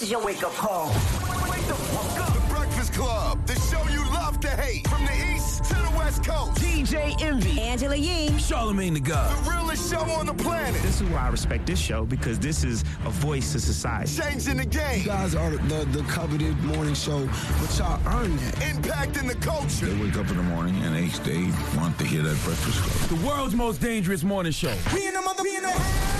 This is your wake up call. Wake the fuck up. The Breakfast Club, the show you love to hate. From the East to the West Coast. DJ Envy. Angela Yee. Charlamagne the God. The realest show on the planet. This is why I respect this show because this is a voice to society. Changing the game. You guys are the, the coveted morning show, but y'all earn that. Impacting the culture. They wake up in the morning and they, they want to hear that Breakfast Club. The world's most dangerous morning show. We in the mother, we in the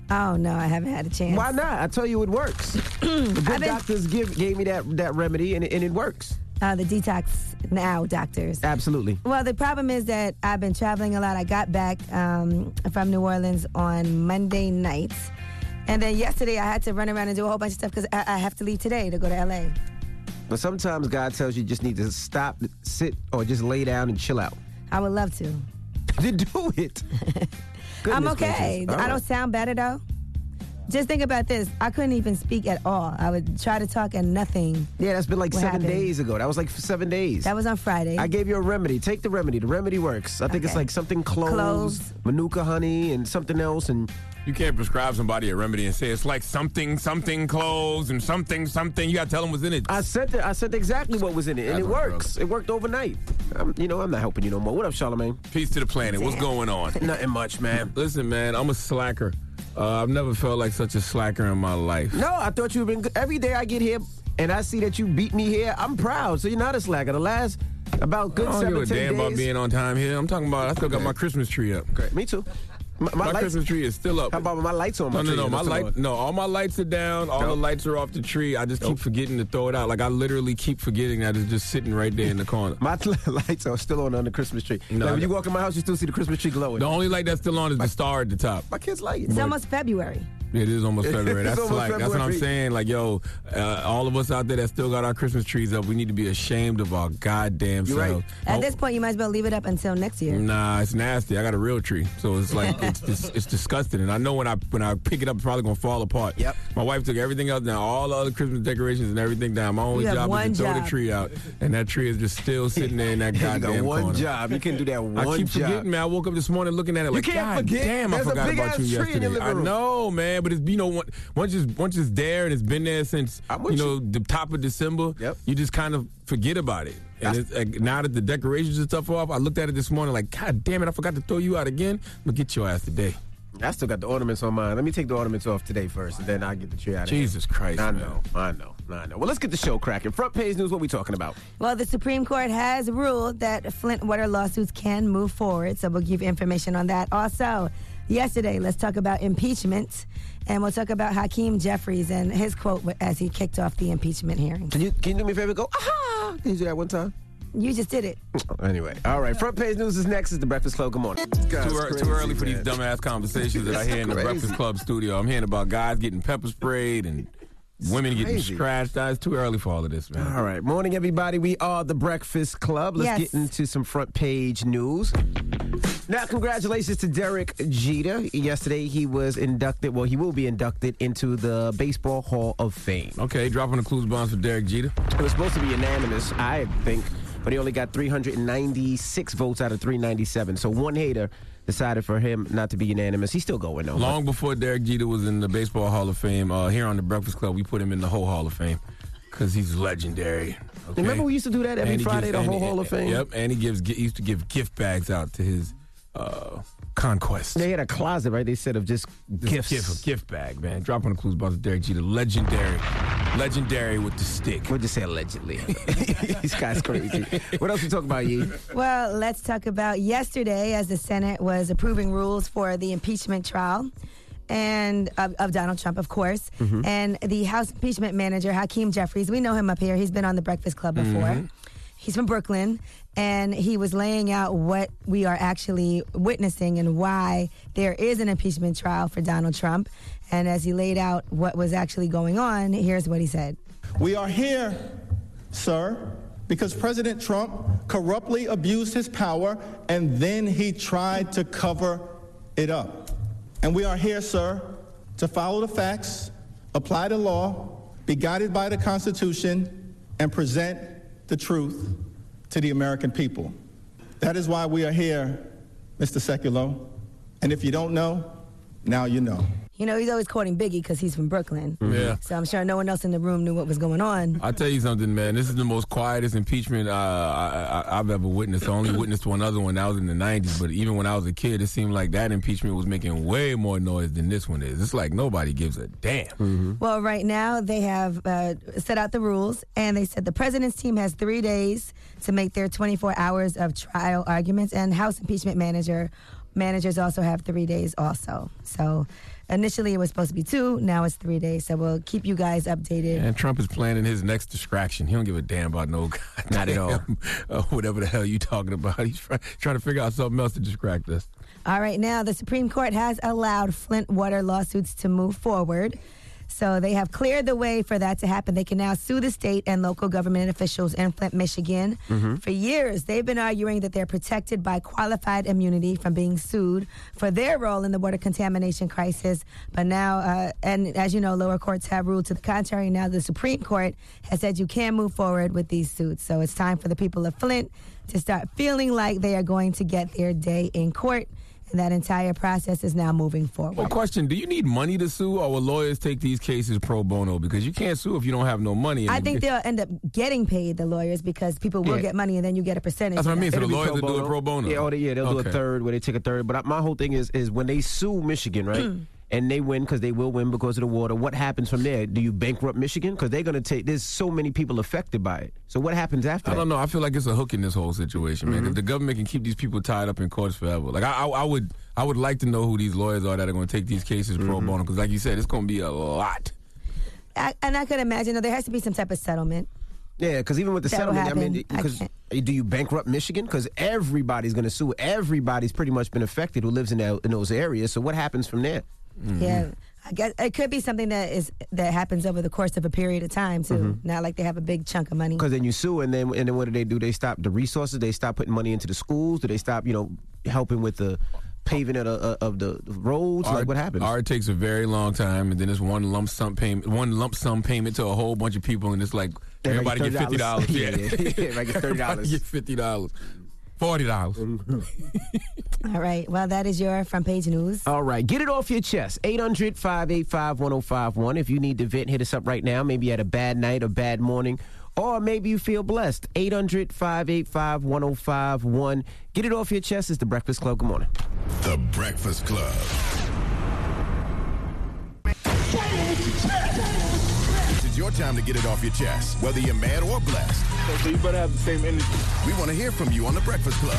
Oh no, I haven't had a chance. Why not? I tell you, it works. the good doctors give, gave me that, that remedy, and it, and it works. Uh, the detox now doctors. Absolutely. Well, the problem is that I've been traveling a lot. I got back um, from New Orleans on Monday night. And then yesterday I had to run around and do a whole bunch of stuff because I, I have to leave today to go to LA. But sometimes God tells you just need to stop, sit, or just lay down and chill out. I would love to. Then do it. I'm okay. I don't sound better though. Just think about this. I couldn't even speak at all. I would try to talk and nothing. Yeah, that's been like seven happened? days ago. That was like seven days. That was on Friday. I gave you a remedy. Take the remedy. The remedy works. I think it's like something cloves, Cloves. manuka honey, and something else. And You can't prescribe somebody a remedy and say it's like something, something clothes and something, something. You got to tell them what's in it. I said that. I said exactly what was in it, and That's it what works. It worked overnight. I'm, you know, I'm not helping you no more. What up, Charlamagne? Peace to the planet. What's going on? Nothing much, man. Listen, man, I'm a slacker. Uh, I've never felt like such a slacker in my life. No, I thought you've been good. Every day I get here and I see that you beat me here, I'm proud. So you're not a slacker. The last about good I don't give a damn days. about being on time here. I'm talking about I still got my Christmas tree up. Great. Me too. My, my My lights, Christmas tree is still up. How about my lights on? No, My no, tree? no. My light, on. no. All my lights are down. All the lights are off the tree. I just keep forgetting to throw it out. Like I literally keep forgetting that it's just sitting right there in the corner. My lights are still on on the Christmas tree. No, like when you walk in my house, you still see the Christmas tree glowing. The only light that's still on is the star at the top. My kids like it. it's almost February. It is almost February. That's almost like that's what I'm saying. Like, yo, uh, all of us out there that still got our Christmas trees up, we need to be ashamed of our goddamn You're right. selves. At Oh, this point, you might as well leave it up until next year. Nah, it's nasty. I got a real tree, so it's like it's it's, it's disgusting. And I know when I when I pick it up, it's probably gonna fall apart. Yep. My wife took everything else down, all the other Christmas decorations and everything down. My only job is to throw the tree out, and that tree is just still sitting there in that goddamn you goddamn got one corner. job. You can do that one I keep job. forgetting, man. I woke up this morning looking at it like, can't God forget. damn, I There's a forgot about big-ass you tree in your yesterday. living I room. know, man, but it's you know once once it's once it's there and it's been there since I'm you know the top of December. Yep. You just kind of forget about it. And it's, like, now that the decorations and stuff are off, I looked at it this morning like, God damn it, I forgot to throw you out again. I'm gonna get your ass today. I still got the ornaments on mine. Let me take the ornaments off today first, and then I'll get the tree out of here. Jesus Christ, I man. know, I know, I know. Well, let's get the show cracking. Front page news, what we talking about? Well, the Supreme Court has ruled that Flint water lawsuits can move forward, so we'll give you information on that. Also, yesterday, let's talk about impeachment, and we'll talk about Hakeem Jeffries and his quote as he kicked off the impeachment hearing. Can you can you do me a favor? Go, aha! Can you do that one time? You just did it. Anyway, all right. Front page news is next. Is the Breakfast Club? Good morning. Too, ear- too early for these dumbass conversations that I hear in the Breakfast Club studio. I'm hearing about guys getting pepper sprayed and women getting crazy. scratched. It's too early for all of this, man. All right. Morning, everybody. We are the Breakfast Club. Let's Yes. get into some front page news. Now, congratulations to Derek Jeter. Yesterday, he was inducted, well, he will be inducted into the Baseball Hall of Fame. Okay, dropping the clues bombs for Derek Jeter. It was supposed to be unanimous, I think, but he only got 396 votes out of 397. So one hater decided for him not to be unanimous. He's still going, though. Long before Derek Jeter was in the Baseball Hall of Fame, uh, here on the Breakfast Club, we put him in the whole Hall of Fame because he's legendary. Okay? Remember we used to do that every Friday, gives- the whole Hall of Fame? Yep, and he gives he used to give gift bags out to his uh, conquest. They had a closet, right? They said of just gifts. Gift, gift bag, man. Drop on the clues bombs for Derek Jeter, legendary, legendary with the stick. We'll just say allegedly. This guy's crazy. What else we talking about, Yee? Well, let's talk about yesterday as the Senate was approving rules for the impeachment trial and of, of Donald Trump, of course. Mm-hmm. And the House impeachment manager, Hakeem Jeffries, we know him up here. He's been on the Breakfast Club before. Mm-hmm. He's from Brooklyn, and he was laying out what we are actually witnessing and why there is an impeachment trial for Donald Trump. And as he laid out what was actually going on, here's what he said. We are here, sir, because President Trump corruptly abused his power and then he tried to cover it up. And we are here, sir, to follow the facts, apply the law, be guided by the Constitution, and present the truth to the American people. That is why we are here, Mr. Sekulow. And if you don't know, now you know. You know, he's always quoting Biggie because he's from Brooklyn. Yeah. So I'm sure no one else in the room knew what was going on. I tell you something, man. This is the most quietest impeachment uh, I, I, I've ever witnessed. I only witnessed one other one. That was in the '90s. But even when I was a kid, it seemed like that impeachment was making way more noise than this one is. It's like nobody gives a damn. Well, right now they have uh, set out the rules, and they said the president's team has three days to make their 24 hours of trial arguments, and House impeachment manager managers also have three days also. So initially it was supposed to be two, now it's three days. So we'll keep you guys updated. And Trump is planning his next distraction. He don't give a damn about no God. Not at all. uh, whatever the hell you talking about. He's try, trying to figure out something else to distract us. All right, now the Supreme Court has allowed Flint water lawsuits to move forward. So they have cleared the way for that to happen. They can now sue the state and local government officials in Flint, Michigan. For years, they've been arguing that they're protected by qualified immunity from being sued for their role in the water contamination crisis. But now, uh, and as you know, lower courts have ruled to the contrary. Now the Supreme Court has said you can move forward with these suits. So it's time for the people of Flint to start feeling like they are going to get their day in court. And that entire process is now moving forward. Well, question: Do you need money to sue, or will lawyers take these cases pro bono? Because you can't sue if you don't have no money. I think they'll end up getting paid the lawyers because people will Yeah. get money and then you get a percentage. That's what I mean. So the It'll be lawyers will do it pro bono. Yeah, oh, they, yeah, they'll do a third where they take a third. But my whole thing is is when they sue Michigan, right? And they win because they will win because of the water. What happens from there? Do you bankrupt Michigan? Because they're going to take. There's so many people affected by it. So what happens after I don't know. I feel like it's a hook in this whole situation, man. Mm-hmm. 'cause the government can keep these people tied up in courts forever. Like I, I, I would, I would like to know who these lawyers are that are going to take these cases pro Mm-hmm. bono. Because, like you said, it's going to be a lot. I, and I could imagine though, there has to be some type of settlement. Yeah, because even with the That will settlement, I mean, because do you bankrupt Michigan? Because everybody's going to sue. Everybody's pretty much been affected who lives in, that, in those areas. So what happens from there? Yeah. I guess it could be something that is that happens over the course of a period of time too. Mm-hmm. Not like they have a big chunk of money. Because then you sue, and then and then what do they do? They stop the resources. They stop putting money into the schools. Do they stop, you know, helping with the paving of the, uh, of the roads? like what happens? Or it takes a very long time, and then it's one lump sum payment, one lump sum payment to a whole bunch of people, and it's like Everybody everybody get fifty dollars. $30. Yeah, yeah. Everybody get $30. get fifty dollars, forty dollars. All right. Well, that is your front page news. All right, get it off your chest. 800 585 1051. If you need to vent, hit us up right now. Maybe you had a bad night or bad morning, or maybe you feel blessed. 800 585 1051. Get it off your chest. It's the Breakfast Club. Good morning. The Breakfast Club. This is your time to get it off your chest, whether you're mad or blessed. So you better have the same energy. We want to hear from you on The Breakfast Club.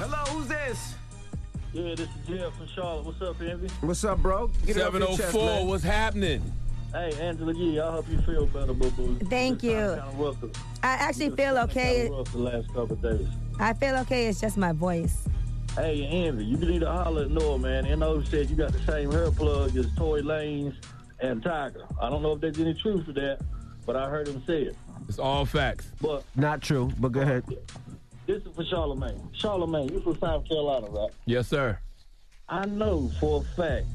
Hello, who's this? Yeah, this is Jeff from Charlotte. What's up, Envy? What's up, bro? Get it off Seven your oh chest, four. What's happening? Hey, Angela Yee, I hope you feel better, boo boo. Thank you. Kind of I actually feel okay. Rough the last couple of days. I feel okay. It's just my voice. Hey, Envy, you need to holler at Noah, man. NO said you got the same hair plug as Tory Lanez and Tiger. I don't know if there's any truth to that, but I heard him say it. It's all facts. But Not true, but go ahead. this is for Charlamagne. Charlamagne, you from South Carolina, right? Yes, sir. I know for a fact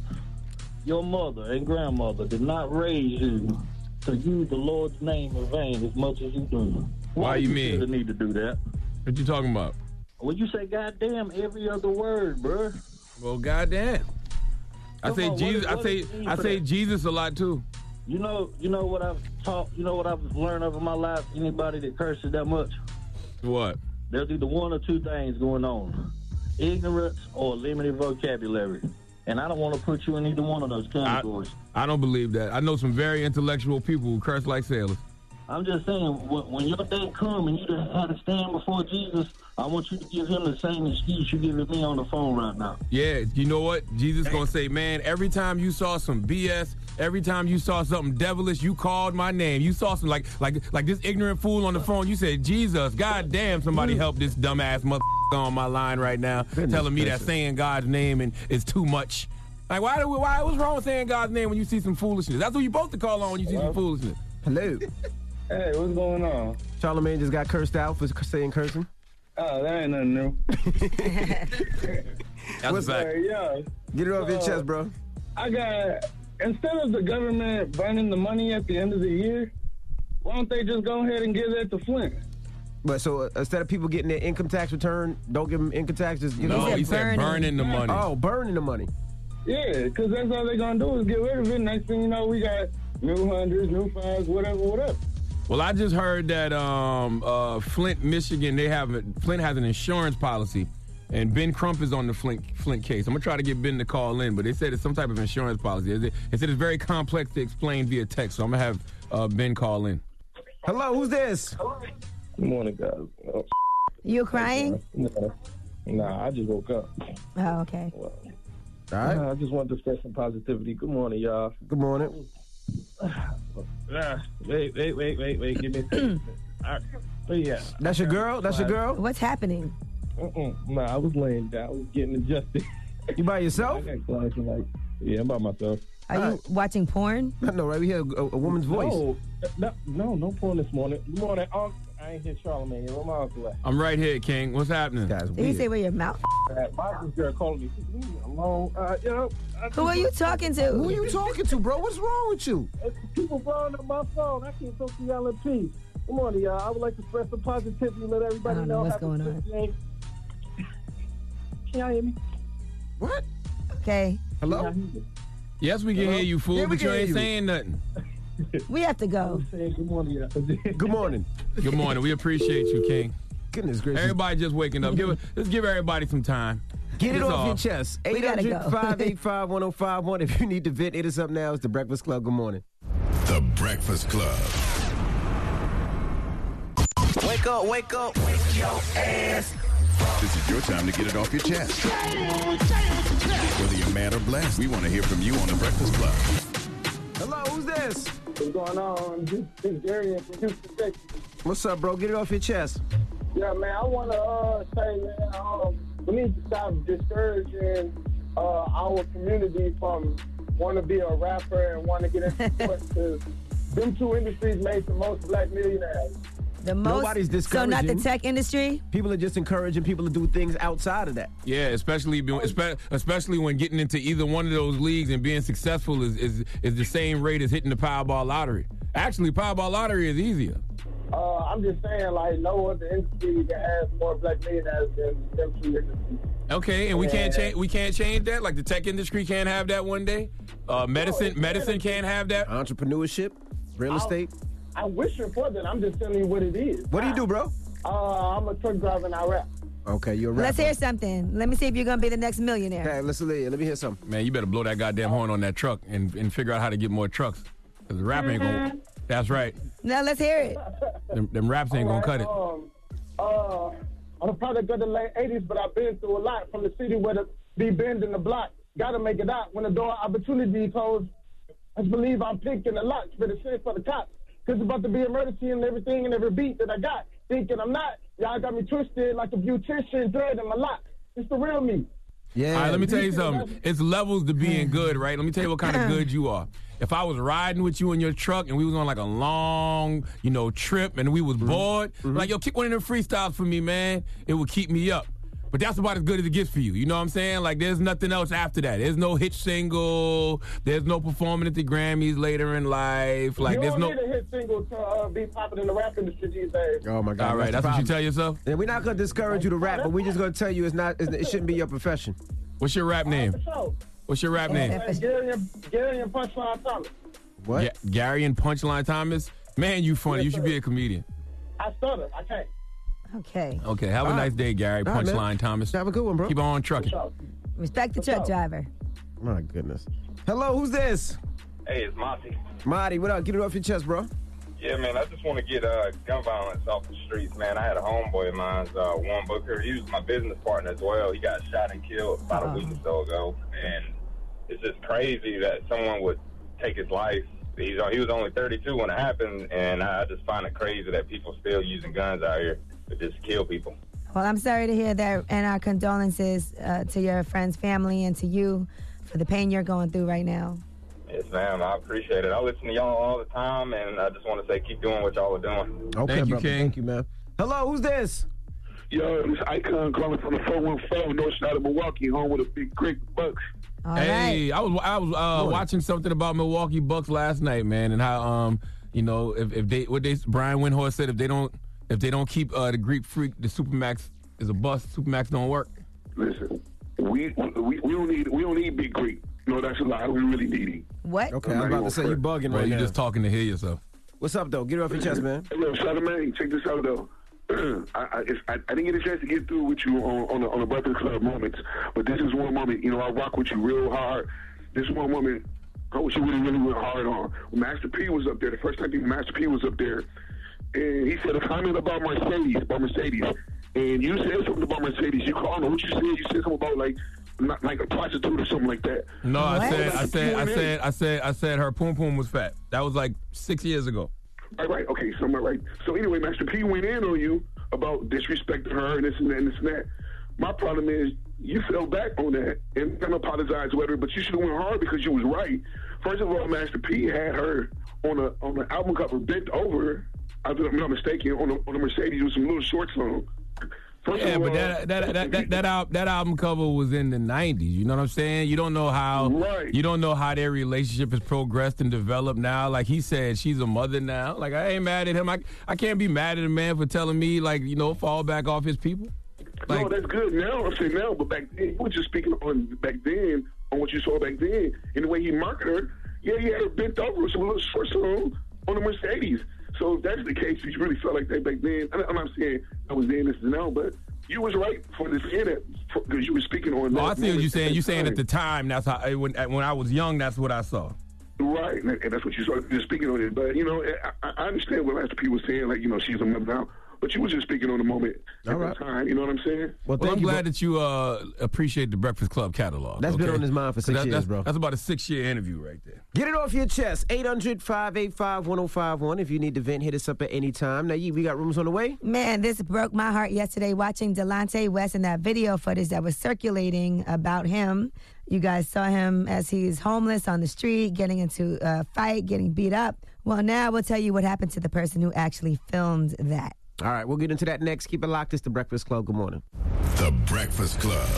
your mother and grandmother did not raise you to use the Lord's name in vain as much as you do. Why you mean? feel the need to do that? What you talking about? When you say goddamn every other word, bruh. Well, goddamn. I say on, what Jesus. is- I say is it mean I say that? Jesus a lot too. You know, you know what I've taught. You know what I've learned over my life. Anybody that curses that much, What? there's either one or two things going on: ignorance or limited vocabulary. And I don't want to put you in either one of those categories. I don't believe that. I know some very intellectual people who curse like sailors. I'm just saying, when, when your day come and you done had to stand before Jesus, I want you to give him the same excuse you're giving me on the phone right now. Yeah, you know what? Jesus gonna say, man, every time you saw some BS, every time you saw something devilish, you called my name. You saw some like like like this ignorant fool on the phone. You said, Jesus, God damn, somebody mm. help this dumbass mother on my line right now, telling me that saying God's name and is too much. Like, why do we, why what's wrong with saying God's name when you see some foolishness? That's what you both to call on when you see some foolishness. Hello. Hey, what's going on? Charlamagne just got cursed out for saying cursing. Oh, that ain't nothing new. That's What's a fact. Hey, yeah. Get it off your Uh, chest, bro. I got instead of the government burning the money at the end of the year, why don't they just go ahead and give that to Flint? But so uh, instead of people getting their income tax return, don't give them income tax. Just give No, them he said burning the money. Oh, burning the money. Yeah, because that's all they're gonna do is get rid of it. Next thing you know, we got new hundreds, new fives, whatever, whatever. Well, I just heard that um, uh, Flint, Michigan, they have a, Flint has an insurance policy, and Ben Crump is on the Flint Flint case. I'm gonna try to get Ben to call in, but they said it's some type of insurance policy. They they said it's very complex to explain via text, so I'm gonna have uh, Ben call in. Hello, who's this? Good morning, guys. Oh, You crying? no. Nah, I just woke up. Oh, okay. All right. Nah, I just wanted to spread some positivity. Good morning, y'all. Good morning. Wait, wait, wait, wait, wait. Give me a second. All right. But yeah. That's your girl. That's your girl. What's happening? Mm-mm. Nah, I was laying down. I was getting adjusted. You by yourself? I got class in like, yeah, I'm by myself. Are you watching porn? I know, right? We hear a, a woman's voice. No, no, no, no porn this morning. Good morning, Unc. I ain't hear Charlamagne. Where my uncle at? I'm right here, King. What's happening? Guys, Did he say where your mouth? My girl calling me. Leave me alone. Uh, you know, I Who are you talking to? Who are you talking to, bro? What's wrong with you? People blowing up my phone. I can't talk to y'all in peace. Good morning, y'all. I would like to spread some positivity. And let everybody I don't know know what's happy going on. birthday. Can y'all hear me? What? Okay. Hello? Yes, we can hear you, fool, Yeah, we but you can hear ain't you. saying nothing. We have to go. Good morning, y'all. Good morning. Good morning. We appreciate you, King. Goodness gracious. Everybody just waking up. Give let's give everybody some time. Get it This off your chest. We gotta 800 go. 585 1051. If you need to vent, hit us up now. It's the Breakfast Club. Good morning. The Breakfast Club. Wake up, wake up. Wake your ass. This is your time to get it off your chest. Whether you're mad or blessed, we want to hear from you on The Breakfast Club. Hello, who's this? What's going on? This is Darian from Houston, Texas. What's up, bro? Get it off your chest. Yeah, man, I want to uh, say, man, um, we need to stop discouraging uh, our community from want to be a rapper and want to get into sports because them two industries made the most black millionaires. The most. Nobody's So not the tech industry. People are just encouraging people to do things outside of that. Yeah, especially especially when getting into either one of those leagues and being successful is, is is the same rate as hitting the Powerball lottery. Actually, Powerball lottery is easier. Uh, I'm just saying, like, no other industry that has more black millionaires than them two industries. Okay, and we can't change we can't change that. Like the tech industry can't have that one day. Uh, medicine medicine can't have that. Entrepreneurship, real estate. I wish it for that. I'm just telling you what it is. What do you do, bro? Uh, I'm a truck driver and I rap. Okay, you're a rapper. Let's hear something. Let me see if you're gonna be the next millionaire. Okay, let's let, let me hear something. Man, you better blow that goddamn horn on that truck and, and figure out how to get more trucks. Cause the rap ain't gonna. That's right. Now let's hear it. Them, them raps ain't gonna cut it. Um, uh, I'm a product of the late 80s, but I've been through a lot from the city where the be bend in the block. Gotta make it out when the door opportunity closed. I just believe I'm picking the locks for the shit for the cops. Cause it's about to be emergency and everything and every beat that I got. Thinking I'm not. Y'all got me twisted like a beautician thread in my lock. It's the real me. Yeah. All right, let me tell you something. It's levels to being good, right? Let me tell you what kind of uh-huh. good you are. If I was riding with you in your truck and we was on like a long, you know, trip and we was mm-hmm. bored, mm-hmm. like yo, kick one of them freestyles for me, man. It would keep me up. But that's about as good as it gets for you. You know what I'm saying? Like there's nothing else after that. There's no hit single. There's no performing at the Grammys later in life. Like you there's don't no. need a hit single to uh, be popping in the rap industry these days. Oh my God! All right, the that's what you tell yourself. And we're not gonna discourage you to rap, but we're just gonna tell you it's not. It's, it shouldn't be your profession. What's your rap name? What's your rap name? Gary and, Gary and Punchline Thomas. What? Ga- Gary and Punchline Thomas. Man, you funny. You should be a comedian. I stutter. I can't. Okay. Okay, have a All nice right. day, Gary. All right, man. Punchline Thomas. Have a good one, bro. Keep on trucking. Respect the truck driver. My goodness. Hello, who's this? Hey, it's Monty. Marty, what up? Get it off your chest, bro. Yeah, man, I just want to get uh, gun violence off the streets, man. I had a homeboy of mine, uh, Warren Booker. He was my business partner as well. He got shot and killed about a week or so ago. And it's just crazy that someone would take his life. He's, he was only 32 when it happened, and I just find it crazy that people still using guns out here to just kill people. Well, I'm sorry to hear that, and our condolences uh, to your friend's family and to you for the pain you're going through right now. Yes, ma'am. I appreciate it. I listen to y'all all the time, and I just want to say keep doing what y'all are doing. Okay, Thank you, brother. King. Thank you, man. Hello, who's this? Yo, this Icon calling from the 414 North Side of Milwaukee, home with a big Greek Bucks. hey, I was I was uh, watching something about Milwaukee Bucks last night, man, and how um you know if, if they what they Brian Windhorst said if they don't if they don't keep uh, the Greek Freak the Supermax is a bust Supermax don't work. Listen, we, we we don't need we don't need Big Greek. No, that's a lie. We really need him. What? Okay, I'm about to say you're bugging Bro, right you now. just talking to hear yourself. What's up, though? Get it off your chest, man. Hey, look, Charlamagne, check this out though. I, I, it's, I, I didn't get a chance to get through with you on on the, on the Breakfast Club moments, but this is one moment. You know, I rock with you real hard. This one moment, I wish you really, really went hard on. When Master P was up there, the first time Master P was up there, and he said a comment about Mercedes, about Mercedes, and you said something about Mercedes. You called her. What you said? You said something about like not, like a prostitute or something like that. No, I said I said I said I said I said her poom poom was fat. That was like six years ago. Right, right. Okay, so I'm right. So anyway, Master P went in on you about disrespecting her and this and that and this and that. My problem is you fell back on that and can apologize, whatever. But you should have went hard because you was right. First of all, Master P had her on a on the album cover bent over. I think I'm not mistaken on a, on a Mercedes with some little shorts on. First Yeah, of but all, that that that that that, uh, al- that album cover was in the '90s. You know what I'm saying? You don't know how Right. you don't know how their relationship has progressed and developed now. Like he said, she's a mother now. Like I ain't mad at him. I I can't be mad at a man for telling me like you know fall back off his people. no, that's good now. I'm saying now, but back then, you were just speaking on back then on what you saw back then and the way he marketed her. Yeah, he had her bent over with some little shorts on on the Mercedes. So if that's the case, you really felt like that back then. I'm not saying I was then, this is now, but you was right for this that because you were speaking on. Oh, I see what you're saying. at You saying at the time that's how eh, when eh, when I was young that's what I saw. Right, and that's what you saw. You're speaking on it, but you know, eh, I, I understand what Master P was saying. Like, you know, she's a mother now, but you were just speaking on the moment at All right. the time. You know what I'm saying? Well, Well, thank I'm you, glad bro. that you uh, appreciate the Breakfast Club catalog. That's been on his mind for 'Cause six that- years, that's, bro. That's about a six year interview right there. Get it off your chest. 800 585 1051. If you need to vent, hit us up at any time. Now, we got rooms on the way. Man, this broke my heart yesterday watching Delonte West and that video footage that was circulating about him. You guys saw him as he's homeless on the street, getting into a fight, getting beat up. Well, now we'll tell you what happened to the person who actually filmed that. All right, we'll get into that next. Keep it locked. It's the Breakfast Club. Good morning. The Breakfast Club.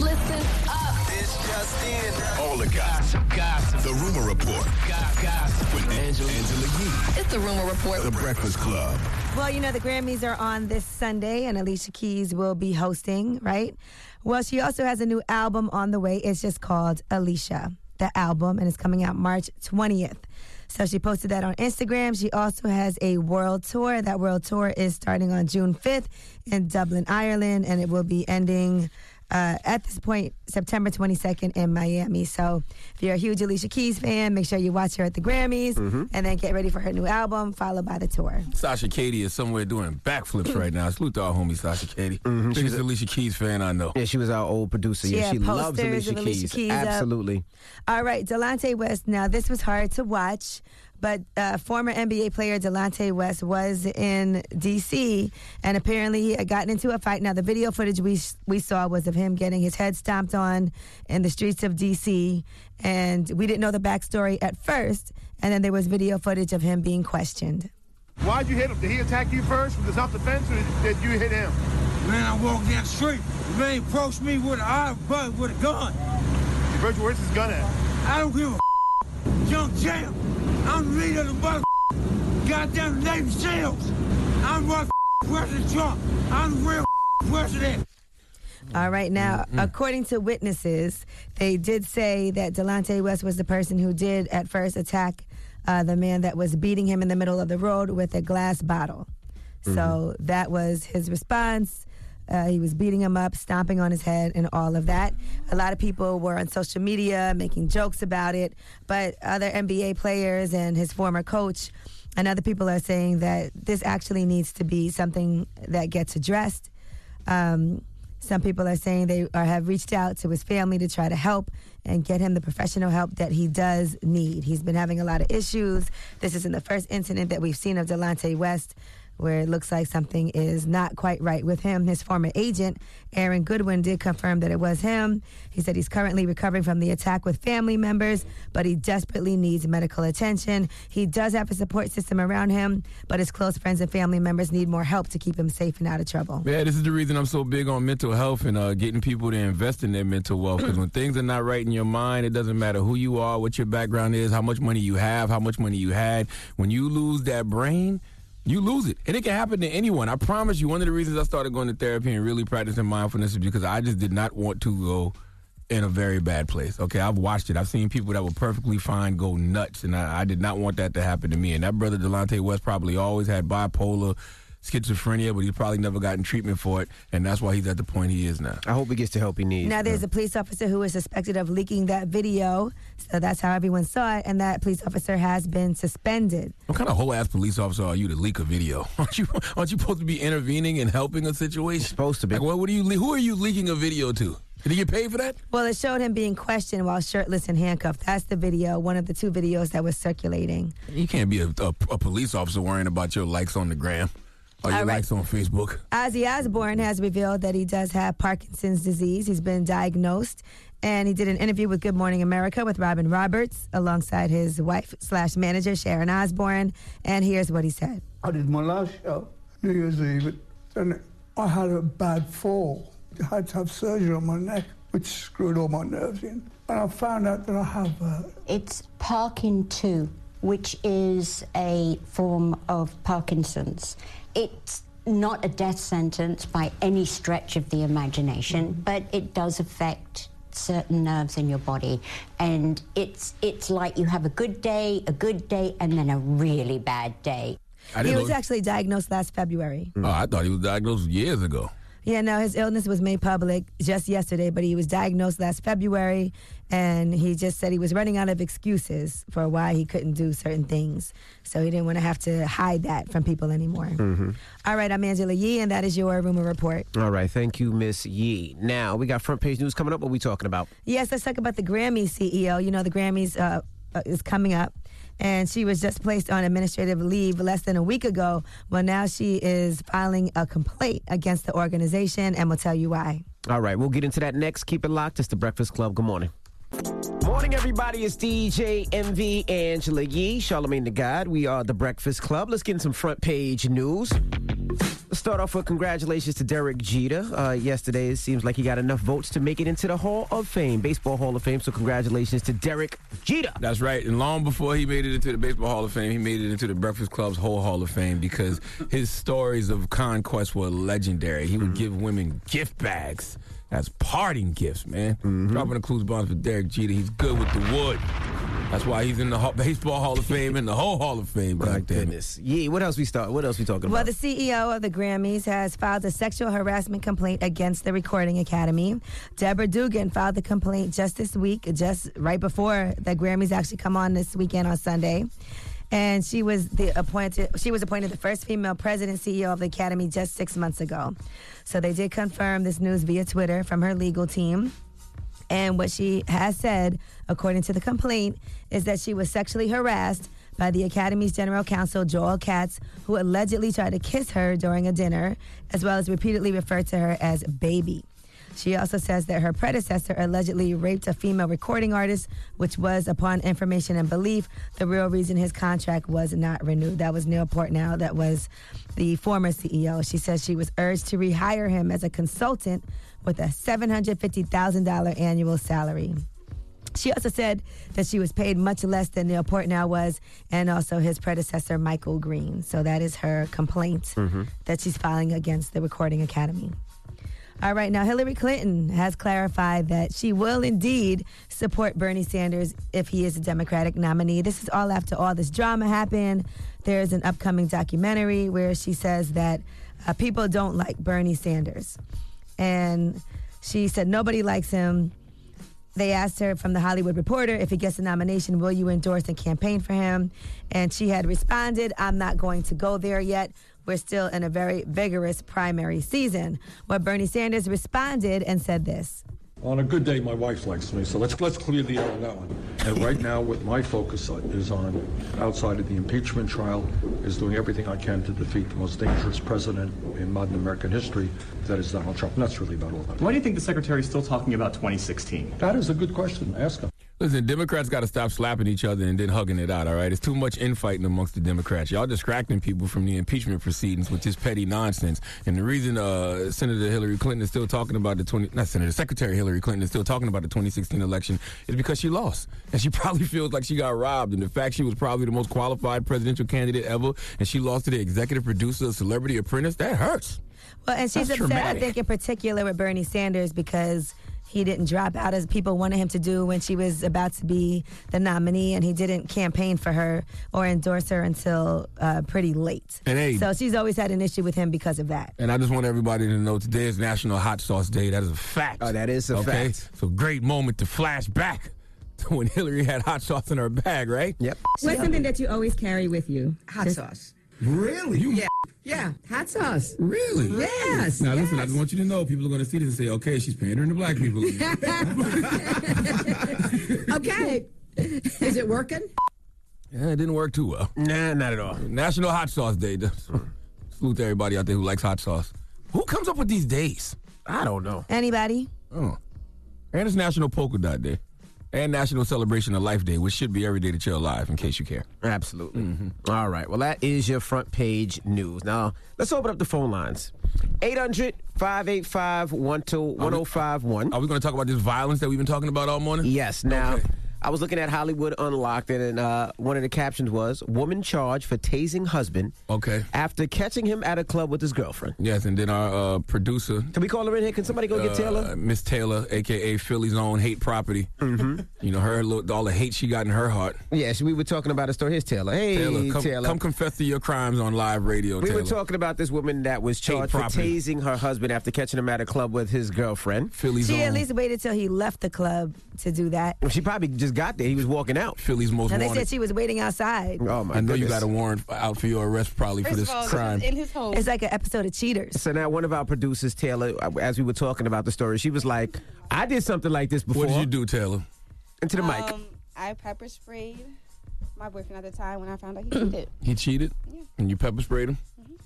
Listen up. It's just in. All the gossip. Gossip. The Rumor Report. Gossip. With Angela, Angela Yee. It's the Rumor Report. The Breakfast Club. Well, you know, the Grammys are on this Sunday, and Alicia Keys will be hosting, right? Well, she also has a new album on the way. It's just called Alicia, the album, and it's coming out March 20th. So she posted that on Instagram. She also has a world tour. That world tour is starting on June 5th in Dublin, Ireland, and it will be ending uh, at this point September 22nd in Miami. So if you're a huge Alicia Keys fan, make sure you watch her at the Grammys and then get ready for her new album, followed by the tour. Sasha Katie is somewhere doing backflips right now. Salute to our homie Sasha Katie. Mm-hmm. She's Biggest a- Alicia Keys fan I know. Yeah, she was our old producer. She Yeah, had she loves posters Alicia of Alicia Keys. Keys up. Absolutely. All right, Delonte West. Now, this was hard to watch, but uh, former NBA player Delonte West was in D.C. and apparently he had gotten into a fight. Now, the video footage we we saw was of him getting his head stomped on in the streets of D.C. and we didn't know the backstory at first. And then there was video footage of him being questioned. Why'd you hit him? Did he attack you first with the self-defense, or did you hit him? Man, I walked down the street. The man approached me with a eye butt with a gun. Virgil, where's his gun at? I don't give a Young champ. I'm the leader of the mother goddamn Navy SEALs. I'm what President Trump. I'm the real president. All right, now, according to witnesses, they did say that Delonte West was the person who did at first attack uh, the man that was beating him in the middle of the road with a glass bottle. So that was his response. Uh, he was beating him up, stomping on his head, and all of that. A lot of people were on social media making jokes about it, but other NBA players and his former coach and other people are saying that this actually needs to be something that gets addressed. Um, some people are saying they are, have reached out to his family to try to help and get him the professional help that he does need. He's been having a lot of issues. This isn't the first incident that we've seen of Delonte West where it looks like something is not quite right with him. His former agent, Aaron Goodwin, did confirm that it was him. He said he's currently recovering from the attack with family members, but he desperately needs medical attention. He does have a support system around him, but his close friends and family members need more help to keep him safe and out of trouble. Yeah, this is the reason I'm so big on mental health and uh, getting people to invest in their mental wealth. Because when things are not right in your mind, it doesn't matter who you are, what your background is, how much money you have, how much money you had. When you lose that brain, you lose it. And it can happen to anyone. I promise you, one of the reasons I started going to therapy and really practicing mindfulness is because I just did not want to go in a very bad place. Okay, I've watched it. I've seen people that were perfectly fine go nuts, and I, I did not want that to happen to me. And that brother Delonte West probably always had bipolar schizophrenia, but he's probably never gotten treatment for it, and that's why he's at the point he is now. I hope he gets the help he needs. Now, there's a police officer who is suspected of leaking that video, so that's how everyone saw it, and that police officer has been suspended. What kind of whole ass police officer are you to leak a video? Aren't you aren't you supposed to be intervening and helping a situation? supposed to be. Like, what, what are you? Who are you leaking a video to? Did he get paid for that? Well, it showed him being questioned while shirtless and handcuffed. That's the video, one of the two videos that was circulating. You can't be a, a, a police officer worrying about your likes on the gram or your All right. likes on Facebook. Ozzy Osbourne has revealed that he does have Parkinson's disease. He's been diagnosed, and he did an interview with Good Morning America with Robin Roberts alongside his wife slash manager Sharon Osbourne. And here's what he said. I did my last show, New Year's Eve, and I had a bad fall. I had to have surgery on my neck, which screwed all my nerves in. And I found out that I have uh, It's Parkin 2, which is a form of Parkinson's. It's not a death sentence by any stretch of the imagination, mm-hmm. but it does affect certain nerves in your body and it's it's like you have a good day a good day and then a really bad day He was know. actually diagnosed last February. Oh, I thought he was diagnosed years ago. Yeah, no, his illness was made public just yesterday, but he was diagnosed last February, and he just said he was running out of excuses for why he couldn't do certain things. So he didn't want to have to hide that from people anymore. Mm-hmm. All right, I'm Angela Yee, and that is your rumor report. All right, thank you, Miss Yee. Now we got front page news coming up. What we talking about? Yes, let's talk about the Grammy CEO. You know, the Grammys uh, uh, is coming up. And she was just placed on administrative leave less than a week ago. Well, now she is filing a complaint against the organization, and we'll tell you why. All right, we'll get into that next. Keep it locked. It's the Breakfast Club. Good morning. Morning, everybody. It's DJ Envy Angela Yee, Charlamagne the God. We are the Breakfast Club. Let's get in some front page news. Let's start off with congratulations to Derek Jeter. Uh, yesterday, it seems like he got enough votes to make it into the Hall of Fame, Baseball Hall of Fame. So, congratulations to Derek Jeter. That's right. And long before he made it into the Baseball Hall of Fame, he made it into the Breakfast Club's whole Hall of Fame because his stories of conquest were legendary. He would give women gift bags as parting gifts, man. Mm-hmm. Dropping the clues bombs for Derek Jeter. He's good with the wood. That's why he's in the Ho- Baseball Hall of Fame and the whole Hall of Fame. My God damn it. goodness. Yee, what else we start? What else we talking Well, about? Well, the CEO of the Grammys has filed a sexual harassment complaint against the Recording Academy. Deborah Dugan filed the complaint just this week, just right before the Grammys actually come on this weekend on Sunday. And she was the appointed. She was appointed the first female president CEO of the Academy just six months ago. So they did confirm this news via Twitter from her legal team. And what she has said, according to the complaint, is that she was sexually harassed by the Academy's general counsel, Joel Katz, who allegedly tried to kiss her during a dinner, as well as repeatedly referred to her as baby. She also says that her predecessor allegedly raped a female recording artist, which was, upon information and belief, the real reason his contract was not renewed. That was Neil Portnow, that was the former CEO. She says she was urged to rehire him as a consultant with a $750,000 annual salary. She also said that she was paid much less than Neil Portnow was, and also his predecessor, Michael Green. So that is her complaint Mm-hmm. that she's filing against the Recording Academy. All right, now Hillary Clinton has clarified that she will indeed support Bernie Sanders if he is a Democratic nominee. This is all after all this drama happened. There's an upcoming documentary where she says that uh, people don't like Bernie Sanders. And she said nobody likes him. They asked her from the Hollywood Reporter if he gets the nomination, will you endorse and campaign for him? And she had responded, I'm not going to go there yet. We're still in a very vigorous primary season. But Bernie Sanders responded and said this. On a good day, my wife likes me, so let's let's clear the air on that one. And right now, what my focus is on, outside of the impeachment trial, is doing everything I can to defeat the most dangerous president in modern American history, that is Donald Trump. And that's really about all that. Why do you think the secretary is still talking about 2016? That is a good question. Ask him. Listen, Democrats got to stop slapping each other and then hugging it out, all right? It's too much infighting amongst the Democrats. Y'all distracting people from the impeachment proceedings with this petty nonsense. And the reason uh, Senator Hillary Clinton is still talking about the 20, not Senator, Secretary Hillary Clinton is still talking about the 2016 election is because she lost. And she probably feels like she got robbed. And the fact she was probably the most qualified presidential candidate ever and she lost to the executive producer of Celebrity Apprentice, that hurts. Well, and she's That's upset, traumatic. I think, in particular with Bernie Sanders because he didn't drop out as people wanted him to do when she was about to be the nominee, and he didn't campaign for her or endorse her until uh, pretty late. And hey- so she's always had an issue with him because of that. And I just want everybody to know today is National Hot Sauce Day. That is a fact. Oh, that is a okay? fact. So great moment to flash back to when Hillary had hot sauce in her bag, right? Yep. What's something that you always carry with you? Hot sauce. Really? You, Yeah, yeah, hot sauce. Really? Yes. Now listen, I just want you to know people are going to see this and say, okay, she's pandering to black people. okay. Is it working? yeah, it didn't work too well. Nah, not at all. National Hot Sauce Day. Hmm. Salute to everybody out there who likes hot sauce. Who comes up with these days? I don't know. Anybody? Oh. And it's National Polka Dot Day. And National Celebration of Life Day, which should be every day that you're alive, in case you care. Absolutely. Mm-hmm. All right. Well, that is your front page news. Now, let's open up the phone lines 800 585 1051. Are we going to talk about this violence that we've been talking about all morning? Yes. Now, Okay. I was looking at Hollywood Unlocked, and uh, one of the captions was Woman charged for tasing husband Okay. after catching him at a club with his girlfriend. Yes, and then our uh, producer, Can we call her in here? Can somebody go get uh, Taylor? Miss Taylor, aka Philly's own hate property. Mm-hmm. You know her little, all the hate she got in her heart. Yes, we were talking about a story. Here's Taylor. Hey, Taylor, come, Taylor. come confess to your crimes on live radio. we Taylor. were talking about this woman that was charged for tasing her husband after catching him at a club with his girlfriend. Philly's own. She own, at least waited till he left the club to do that. Well, she probably just got there. He was walking out. Philly's most And they wanted. said she was waiting outside. Oh my I know you got a warrant out for your arrest probably for this crime. In his home. It's like an episode of Cheaters. So now one of our producers, Taylor, as we were talking about the story, she was like, "I did something like this before." What did you do, Taylor? Into the mic. Um, I pepper sprayed my boyfriend at the time when I found out he cheated. He cheated, Yeah. and you pepper sprayed him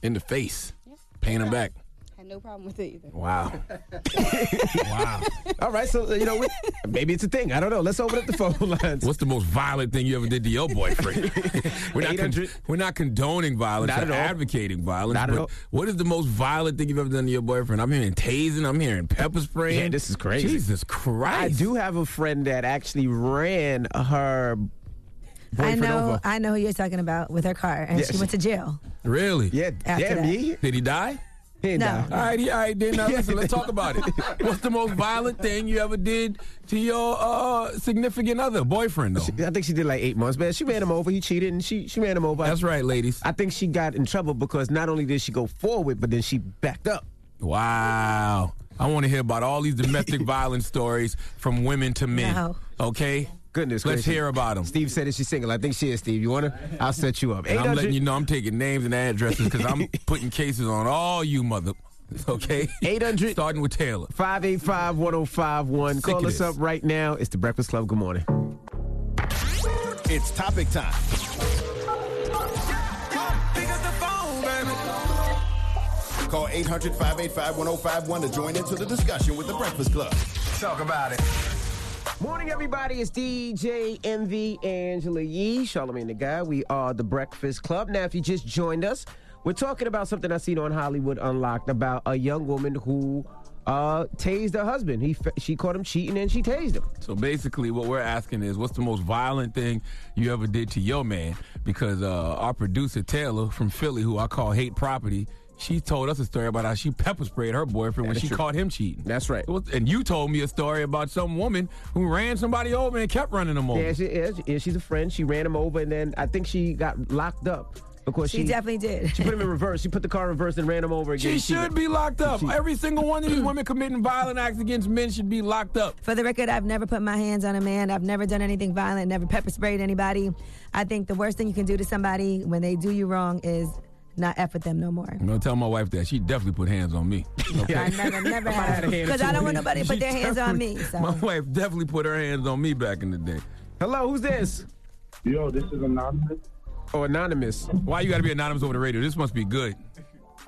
in the face, yeah. paying him back. Had no problem with it either. Wow. wow. All right, so you know, we, maybe it's a thing. I don't know. Let's open up the phone lines. What's the most violent thing you ever did to your boyfriend? we're, not con- 800 we're not condoning violence Not at all. advocating violence. Not at all. What is the most violent thing you've ever done to your boyfriend? I'm hearing tasing. I'm hearing pepper spraying. Yeah, this is crazy. Jesus Christ. I do have a friend that actually ran her I boyfriend know, over. I know who you're talking about with her car, and Yes. she went to jail. Really? Yeah, After damn that. me. Did he die? He didn't No. die. All right, all right, then. Now listen, let's talk about it. What's the most violent thing you ever did to your uh, significant other, boyfriend, though? I think she did like eight months, man. She ran him over. He cheated, and she she ran him over. That's right, ladies. I think she got in trouble because not only did she go forward, but then she backed up. Wow. I want to hear about all these domestic violence stories from women to men. No. Okay? Goodness gracious. Let's gracious. hear about them. Steve said that she's single. I think she is, Steve. You want to? I'll set you up. And I'm letting you know I'm taking names and addresses because I'm putting cases on all you mother. Okay? 800 Starting with Taylor. 585 1051. Call us this. up right now. It's the Breakfast Club. Good morning. It's topic time. Call 800 585 1051 to join into the discussion with the Breakfast Club. Talk about it. Morning, everybody. It's DJ Envy Angela Yee, Charlamagne the God. We are the Breakfast Club. Now, if you just joined us, we're talking about something I seen on Hollywood Unlocked about a young woman who uh, tased her husband. He she caught him cheating and she tased him. So basically, what we're asking is, what's the most violent thing you ever did to your man? Because uh, our producer Taylor from Philly, who I call Hate Property, She told us a story about how she pepper sprayed her boyfriend when she true. caught him cheating. That's right. And you told me a story about some woman who ran somebody over and kept running them over. Yeah, she is. Yeah, she's a friend. She ran him over, and then I think she got locked up because She she, definitely did. She put him in reverse. She put the car in reverse and ran him over again. She should be locked up. She- Every single one of these women committing violent acts against men should be locked up. For the record, I've never put my hands on a man. I've never done anything violent, never pepper sprayed anybody. I think the worst thing you can do to somebody when they do you wrong is not F with them no more. I'm gonna tell my wife that she definitely put hands on me. Okay? I never, never had a hand Because I don't want nobody to put their hands on me. So. My wife definitely put her hands on me back in the day. Hello, who's this? Yo, this is anonymous. Oh, anonymous. Why you gotta be anonymous over the radio? This must be good.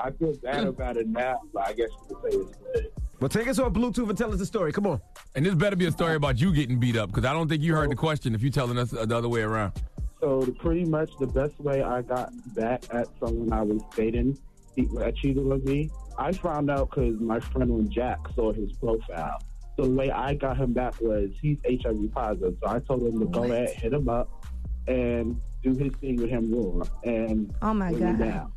I feel bad about it now, but I guess you could say it's good. Well, take us off Bluetooth and tell us the story. Come on. And this better be a story about you getting beat up because I don't think you heard the question if you're telling us the other way around. So the, pretty much the best way I got back at someone I was dating he, that cheated on me, I found out because my friend Jack saw his profile. So the way I got him back was he's HIV positive. So I told him to go ahead, hit him up, and do his thing with him raw. And Oh my God. down.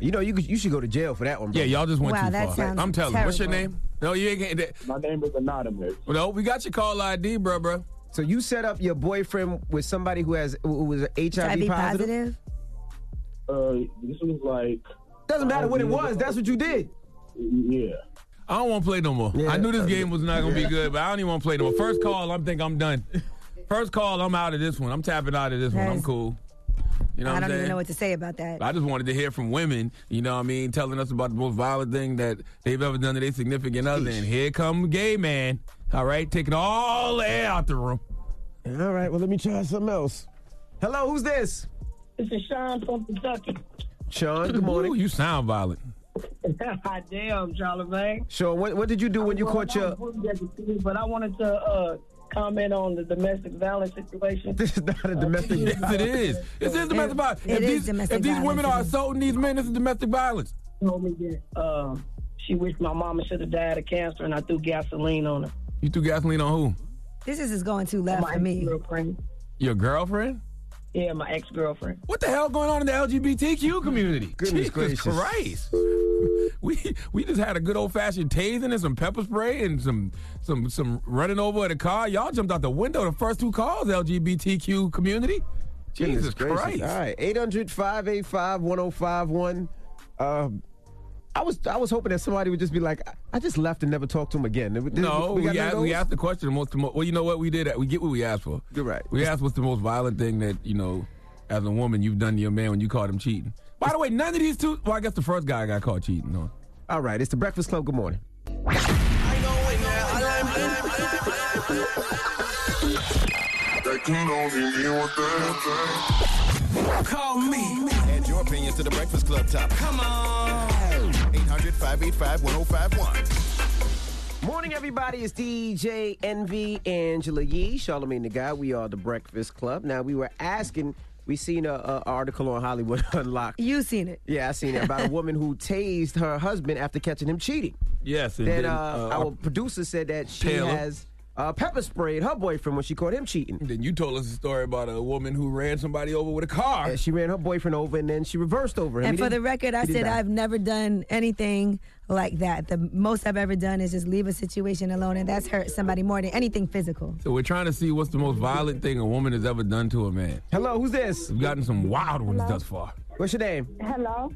You know, you could, you should go to jail for that one. Bro. Yeah, y'all just went Wow, too that far. sounds I'm telling you. What's your name? No, you ain't getting that. My name is anonymous. No, we got your call ID, bro, bro. So you set up your boyfriend with somebody who has who was HIV, HIV positive? positive? Uh, this was like Doesn't matter what it Uh, was. That's what you did. yeah. I don't want to play no more. Yeah. I knew this game was not gonna be good, but I don't even want to play no more. First call, I'm think I'm done. First call, I'm out of this one. I'm tapping out of this one. I'm cool. You know I don't saying? even know what to say about that. I just wanted to hear from women, you know what I mean, telling us about the most violent thing that they've ever done to their significant other. And here come gay man, all right, taking all the air out the room. All right, well, let me try something else. Hello, who's this? This is Sean from Kentucky. Sean, good Ooh, morning. you sound violent. Damn, Charlamagne. Sean, what, what did you do when you Well, caught your... I was going to get to you, But I wanted to uh, comment on the domestic violence situation. This is not a domestic... Yes, it is. This is domestic violence. it if is these, domestic if these women are assaulting these men, this is domestic violence. told me that uh, she wished my mama should have died of cancer, and I threw gasoline on her. You threw gasoline on who? This is just going too left my for me. girlfriend. Your girlfriend? Yeah, my ex girlfriend. What the hell going on in the LGBTQ community? Goodness Jesus gracious. Christ. We we just had a good old fashioned tasing and some pepper spray and some some some running over at a car. Y'all jumped out the window the first two calls, LGBTQ community. Jesus gracious. Christ. All right, 800-585-1051. Uh, I was I was hoping that somebody would just be like, I- I just left and never talked to him again. Did- No, we, got none asked, we asked the question. The most, well, you know what we did? We get what we asked for. You're right. We asked what's the most violent thing that you know, as a woman, you've done to your man when you caught him cheating. By the way, none of these two. Well, I guess the first guy got caught cheating. No. All right, it's the Breakfast Club. Good morning. Call me. Add your opinion to the Breakfast Club topic. Come on. 800 585 1051. Morning, everybody. It's DJ Envy, Angela Yee, Charlamagne the God. We are the Breakfast Club. Now, we were asking, we seen a, a article on Hollywood Unlocked. You seen it. Yeah, I seen it about a woman who tased her husband after catching him cheating. Yes. And Then then, uh, uh, our producer said that she Taylor. has uh, pepper sprayed her boyfriend when she caught him cheating. then you told us a story about a woman who ran somebody over with a car. Yeah, she ran her boyfriend over and then she reversed over him. And He for the record, I said. I've never done anything like that. The most I've ever done is just leave a situation alone, and that's hurt somebody more than anything physical. So we're trying to see what's the most violent thing a woman has ever done to a man. Hello, who's this? We've gotten some wild ones Hello? thus far. What's your name? Hello,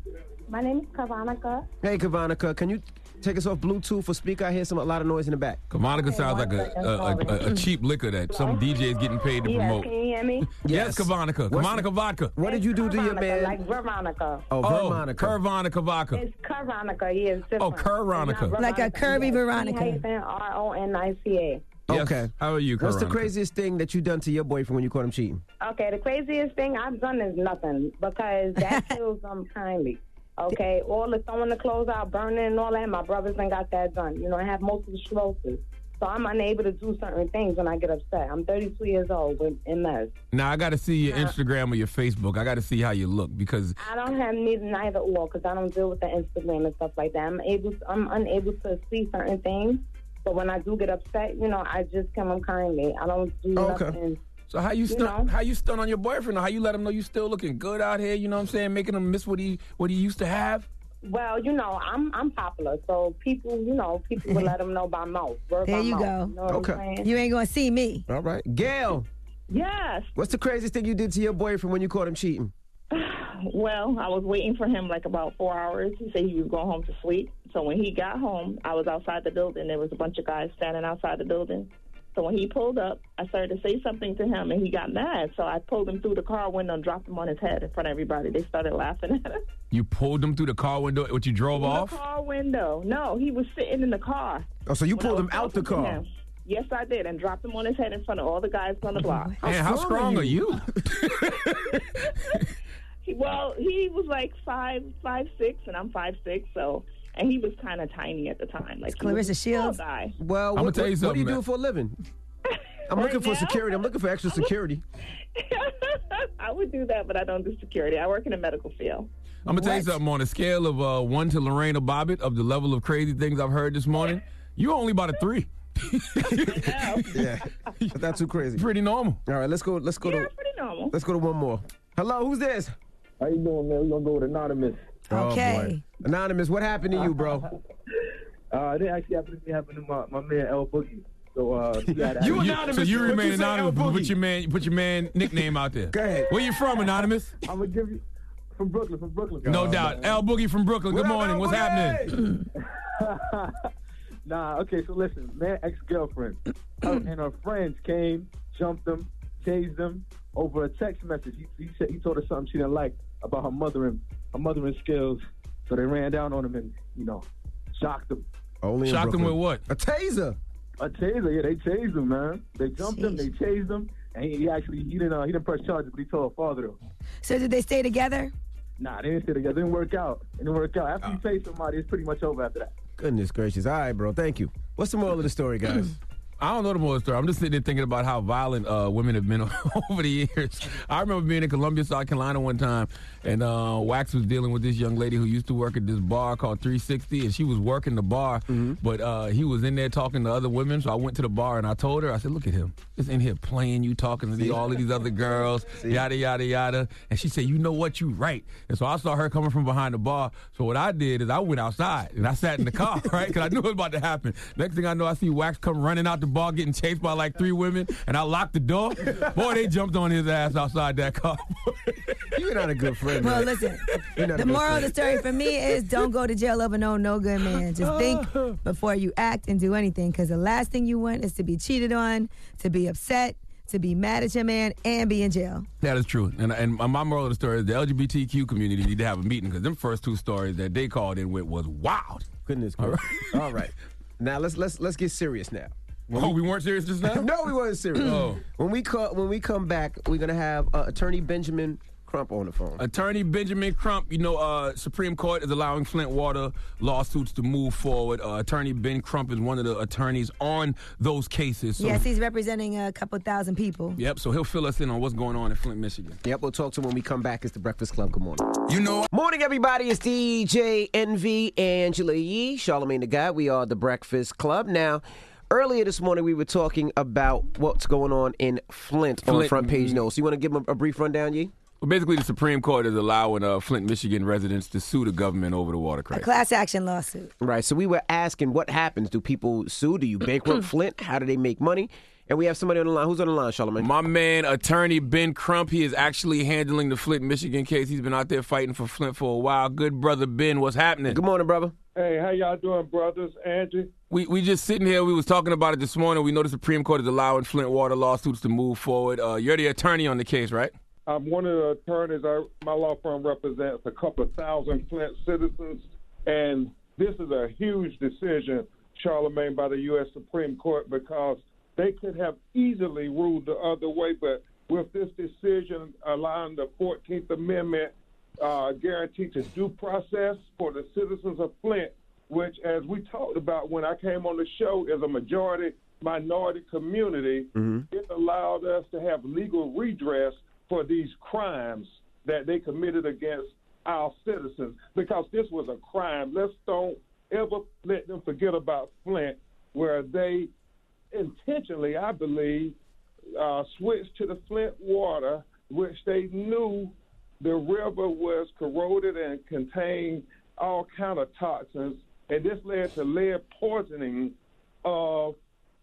my name is Kavanika. Hey, Kavanika, can you take us off Bluetooth or speaker? I hear some a lot of noise in the back. Monica sounds like a, a, a, a, a cheap liquor that some DJ is getting paid to Yes, promote. can you hear me? Yes, Kavanika. What's- Kavanika vodka. What did you do to your Veronica, man? Like Veronica. oh, Oh, Veronica. Curvonica vodka. It's Veronica. Yeah, it's different. Oh, Veronica. It's not Like a curvy Veronica. R O N I C A. Yes. Okay. How are you, What's the craziest thing that you done to your boyfriend when you caught him cheating? Okay, the craziest thing I've done is nothing because that kills them kindly. Okay, all the throwing the clothes out, burning and all that. My brothers ain't got that done. You know, I have multiple sclerosis, so I'm unable to do certain things when I get upset. I'm 32 years old with MS. Now I got to see your Yeah. Instagram or your Facebook. I got to see how you look because I don't have neither neither or because I don't deal with the Instagram and stuff like that. I'm able, to, I'm unable to see certain things. But when I do get upset, you know, I just come on kindly. I don't do Okay. nothing. So how you stun? How you stun on your boyfriend? Or how you let him know you still looking good out here? You know what I'm saying? Making him miss what he what he used to have. Well, you know, I'm I'm popular, so people, you know, people will let them know by mouth. Word There by you mouth, go. You know Okay. You ain't gonna see me. All right. Gail, Yes. what's the craziest thing you did to your boyfriend when you caught him cheating? Well, I was waiting for him like about four hours. He said he was going home to sleep. So when he got home, I was outside the building. There was a bunch of guys standing outside the building. So when he pulled up, I started to say something to him, and he got mad. So I pulled him through the car window and dropped him on his head in front of everybody. They started laughing at him. You pulled him through the car window. What you drove In off? the car window. No, he was sitting in the car. Oh, so you pulled him out the car. him. Yes, I did, and dropped him on his head in front of all the guys on the oh, block. Man, how strong are you? He, well, he was like five, five, six, and I'm five, six. So, and he was kind of tiny at the time. Like he Clarissa a small Shields. guy. Well, I'ma what, tell you what, what do you something, do for a living? I'm Right looking for now? security. I'm looking for extra security. I would do that, but I don't do security. I work in a medical field. I'm gonna tell you something. On a scale of uh, one to Lorena Bobbitt of the level of crazy things I've heard this morning, you're only about a three. yeah, not too crazy. Pretty normal. All right, let's go. Let's go Yeah, to. pretty normal. Let's go to one more. Hello, who's this? How you doing, man? We're gonna go with anonymous. Okay. Oh, boy. Anonymous, what happened to you, bro? Uh, it actually happened to me. Happened to my, my man L Boogie. So uh, he got You You- anonymous. so you What'd remain you say, anonymous, El but put your man, put your man nickname out there. Go ahead. Where you from, anonymous? I'm gonna give you from Brooklyn. From Brooklyn. No Uh, doubt. L Boogie from Brooklyn. Good What up, morning. El What's Boogie? happening? Nah, okay, so listen, man, ex girlfriend and her friends came, jumped them, tased them over a text message. He, he said he told her something she didn't like about her mothering, her mothering skills. So they ran down on him and you know shocked him. Only Shocked him with what? A taser. A taser, yeah, they tased him, man. They jumped him, they tased him, and he, he actually he didn't uh, he didn't press charges, but he told her father though. So did they stay together? Nah, they didn't stay together. It didn't work out. It didn't work out. After you tase somebody, it's pretty much over after that. Goodness gracious. All right, bro. Thank you. What's the moral of the story, guys? I don't know the moral story. I'm just sitting there thinking about how violent uh, women have been over the years. I remember being in Columbia, South Carolina one time, and uh, Wax was dealing with this young lady who used to work at this bar called 360, and she was working the bar, but uh, he was in there talking to other women. So I went to the bar and I told her, I said, "Look at him, just in here playing you, talking to all of these other girls, yada yada yada." And she said, "You know what? You right." And so I saw her coming from behind the bar. So what I did is I went outside and I sat in the car, right? Because I knew it was about to happen. Next thing I know, I see Wax come running out the bar, getting chased by like three women, and I locked the door. Boy, they jumped on his ass outside that car. You're not a good friend. Well, man. listen. You're not a The good moral of the story for me is don't go to jail over no no good man. Just think before you act and do anything, because the last thing you want is to be cheated on, to be upset, to be mad at your man, and be in jail. That is true. And, and my moral of the story is the LGBTQ community need to have a meeting because them first two stories that they called in with was wild. Goodness gracious. All right. Now let's let's let's get serious now. Oh, we weren't serious just now? no, we weren't serious. Oh. When we co- when we come back, we're gonna have uh, Attorney Benjamin Crump on the phone. Attorney Benjamin Crump, you know, uh, Supreme Court is allowing Flint water lawsuits to move forward. Uh, Attorney Ben Crump is one of the attorneys on those cases. So, yes, he's representing a couple thousand people. Yep, so he'll fill us in on what's going on in Flint, Michigan. Yep, we'll talk to him when we come back. It's the Breakfast Club. Good morning. You know. Morning, everybody. It's DJ Envy, Angela Yee, Charlamagne the God. We are the Breakfast Club. Now, earlier this morning, we were talking about what's going on in Flint, on Flint, front page mhm. notes. You want to give them a, a brief rundown, Yee? Well, basically, the Supreme Court is allowing uh, Flint, Michigan residents to sue the government over the water crisis. A class action lawsuit. Right. So we were asking what happens. Do people sue? Do you bankrupt Flint? How do they make money? And we have somebody on the line. Who's on the line, Charlamagne? My man, attorney Ben Crump, he is actually handling the Flint, Michigan case. He's been out there fighting for Flint for a while. Good brother Ben, what's happening? Good morning, brother. Hey, how y'all doing, brothers? Angie? We we just sitting here. We was talking about it this morning. We know the Supreme Court is allowing Flint water lawsuits to move forward. Uh, you're the attorney on the case, right? I'm one of the attorneys. I, my law firm represents a couple of thousand Flint citizens, and this is a huge decision, Charlamagne, by the U.S. Supreme Court because they could have easily ruled the other way, but with this decision allowing the 14th Amendment uh, guarantee to due process for the citizens of Flint, which, as we talked about when I came on the show, is a majority minority community, it allowed us to have legal redress for these crimes that they committed against our citizens because this was a crime. Let's don't ever let them forget about Flint, where they intentionally, I believe, uh, switched to the Flint water, which they knew the river was corroded and contained all kind of toxins, and this led to lead poisoning of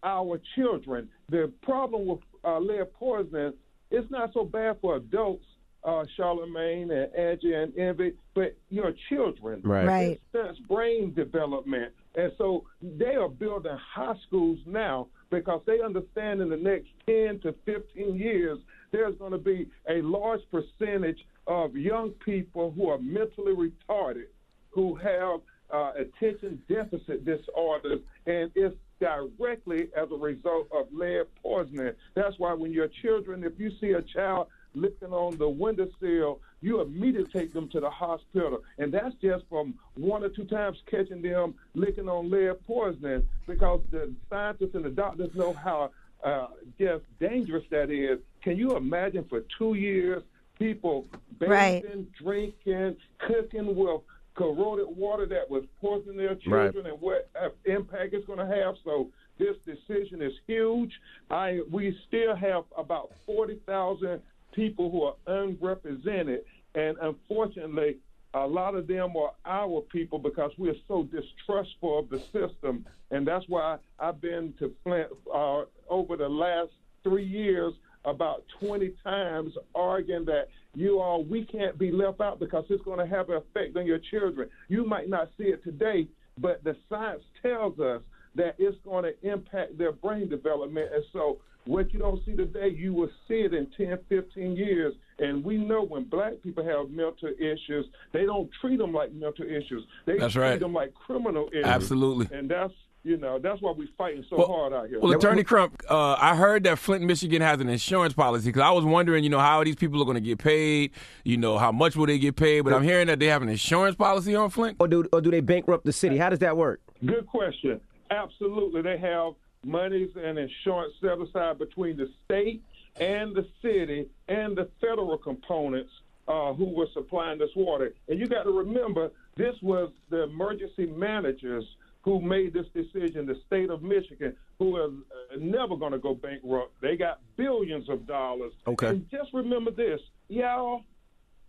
our children. The problem with uh, lead poisoning, it's not so bad for adults, uh, Charlamagne and Angie and Envy, but your children. Right. Right. It stunts brain development. And so they are building high schools now because they understand in the next 10 to 15 years, there's going to be a large percentage of young people who are mentally retarded, who have uh, attention deficit disorders, and it's directly as a result of lead poisoning. That's why when your children, if you see a child licking on the windowsill, you immediately take them to the hospital. And that's just from one or two times catching them licking on lead poisoning because the scientists and the doctors know how uh, just dangerous that is. Can you imagine for two years people bathing, Right. drinking, cooking with corroded water that was poisoning their children and what uh, impact it's going to have? So this decision is huge. I we still have about forty thousand people who are unrepresented, and unfortunately, a lot of them are our people because we are so distrustful of the system, and that's why I've been to Flint uh, over the last three years about 20 times arguing that you all we can't be left out because it's going to have an effect on your children. You might not see it today, but the science tells us that it's going to impact their brain development. And so, what you don't see today, you will see it in 10, 15 years. And we know when black people have mental issues, they don't treat them like mental issues. They That's treat right. them like criminal issues. Absolutely. And that's you know that's why we're fighting so Well- hard out here. Well, Attorney Crump, uh, I heard that Flint, Michigan has an insurance policy because I was wondering, you know, how these people are going to get paid. You know, how much will they get paid? But I'm hearing that they have an insurance policy on Flint. Or do or do they bankrupt the city? How does that work? Good question. Absolutely. They have monies and insurance set aside between the state and the city and the federal components uh, who were supplying this water. And you got to remember, this was the emergency managers who made this decision, the state of Michigan, who are uh, never going to go bankrupt. They got billions of dollars. Okay. And just remember this, y'all,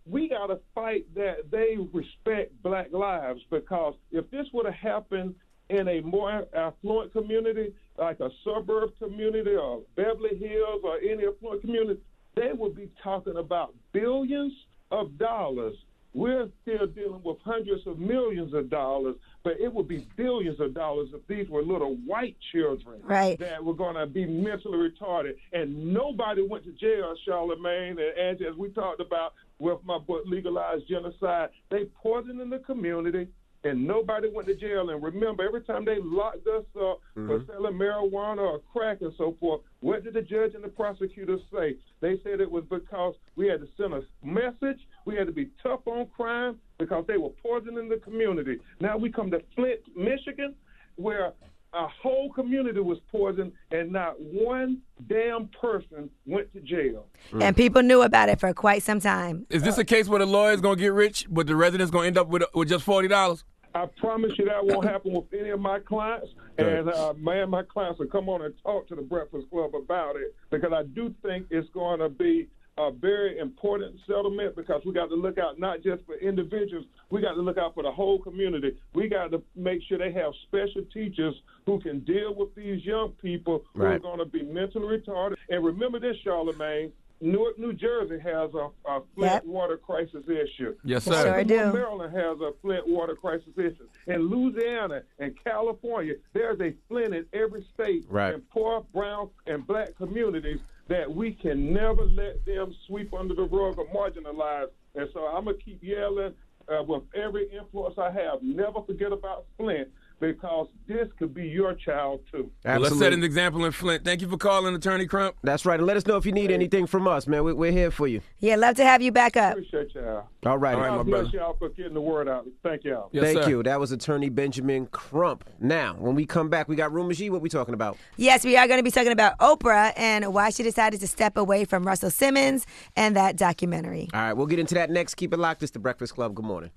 we got to fight that they respect black lives because if this would have happened in a more affluent community, like a suburb community or Beverly Hills or any affluent community, they would be talking about billions of dollars. We're still dealing with hundreds of millions of dollars, but it would be billions of dollars if these were little white children Right. that were going to be mentally retarded. And nobody went to jail, Charlamagne and Angie, as we talked about with my book, Legalized Genocide. They poisoned in the community. And nobody went to jail. And remember, every time they locked us up for Mhm. selling marijuana or crack and so forth, what did the judge and the prosecutor say? They said it was because we had to send a message. We had to be tough on crime because they were poisoning the community. Now we come to Flint, Michigan, where a whole community was poisoned and not one damn person went to jail. And people knew about it for quite some time. Is this a case where the lawyer's going to get rich, but the resident's going to end up with with just forty dollars? I promise you that won't happen with any of my clients. And uh, man, my clients will come on and talk to the Breakfast Club about it because I do think it's going to be a very important settlement because we got to look out not just for individuals, we got to look out for the whole community. We got to make sure they have special teachers who can deal with these young people who are going to be mentally retarded. And remember this, Charlamagne. Newark, New Jersey has a, a Flint water crisis issue. Yes, sir. Sure Baltimore, do. Maryland has a Flint water crisis issue. In Louisiana and California, there's a Flint in every state Right. in poor, brown, and black communities that we can never let them sweep under the rug or marginalize. And so I'm going to keep yelling uh, with every influence I have. Never forget about Flint because this could be your child too. Well, let's set an example in Flint. Thank you for calling, Attorney Crump. That's right. And let us know if you need anything from us, man. We, we're here for you. Yeah, love to have you back up. Appreciate y'all. All right. God bless y'all for getting the word out. Thank y'all. Yes, Thank you. That was Attorney Benjamin Crump. Now, when we come back, we got Rumor G. What we talking about? Yes, we are going to be talking about Oprah and why she decided to step away from Russell Simmons and that documentary. All right, we'll get into that next. Keep it locked. It's the Breakfast Club. Good morning.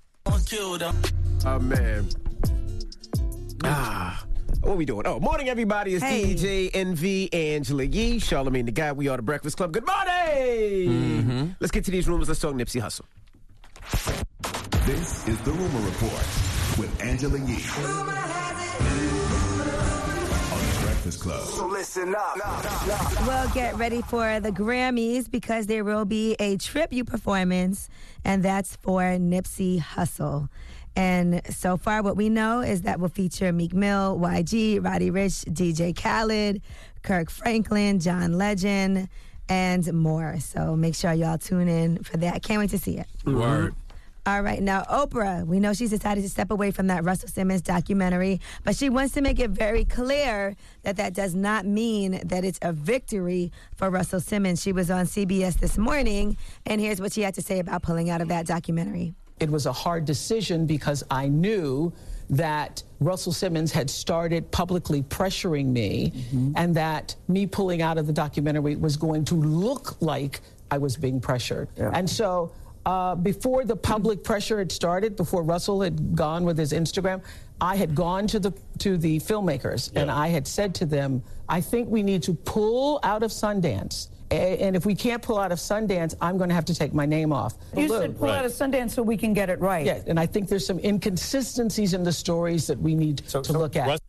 Oh, man. Ah. What we doing? Oh, morning, everybody. It's Hey. DJ Envy Angela Yee, Charlamagne the God. We are the Breakfast Club. Good morning. Mm-hmm. Let's get to these rumors. Let's talk Nipsey Hussle. This is the Rumor Report with Angela Yee. On the Breakfast Club. So listen up. Well, get ready for the Grammys because there will be a tribute performance, and that's for Nipsey Hussle. And so far, what we know is that will feature Meek Mill, YG, Roddy Ricch, DJ Khaled, Kirk Franklin, John Legend, and more. So make sure y'all tune in for that. Can't wait to see it. Word. All right, now Oprah, we know she's decided to step away from that Russell Simmons documentary, but she wants to make it very clear that that does not mean that it's a victory for Russell Simmons. She was on CBS this morning, and here's what she had to say about pulling out of that documentary. It was a hard decision because I knew that Russell Simmons had started publicly pressuring me and that me pulling out of the documentary was going to look like I was being pressured. And so uh, before the public pressure had started, before Russell had gone with his Instagram, I had gone to the to the filmmakers and I had said to them, I think we need to pull out of Sundance. A- And if we can't pull out of Sundance, I'm going to have to take my name off. You said pull out of Sundance so we can get it right. Yeah, and I think there's some inconsistencies in the stories that we need to look at.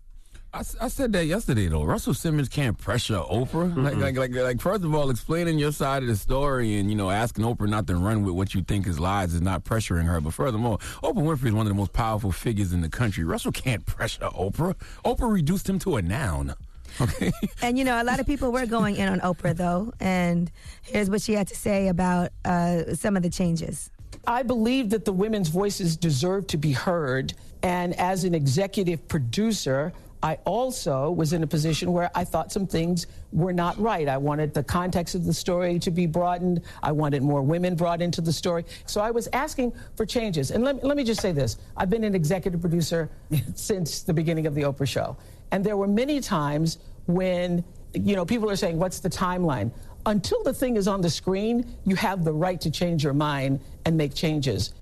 I said that yesterday though. Russell Simmons can't pressure Oprah. Like, like, like, like, first of all, explaining your side of the story and you know asking Oprah not to run with what you think is lies is not pressuring her. But furthermore, Oprah Winfrey is one of the most powerful figures in the country. Russell can't pressure Oprah. Oprah reduced him to a noun. Okay. And you know, a lot of people were going in on Oprah though, and here's what she had to say about uh, some of the changes. I believe that the women's voices deserve to be heard. And as an executive producer, I also was in a position where I thought some things were not right. I wanted the context of the story to be broadened. I wanted more women brought into the story. So I was asking for changes. And let, let me just say this I've been an executive producer since the beginning of the Oprah show. And there were many times when, you know, people are saying, what's the timeline? Until the thing is on the screen, you have the right to change your mind and make changes.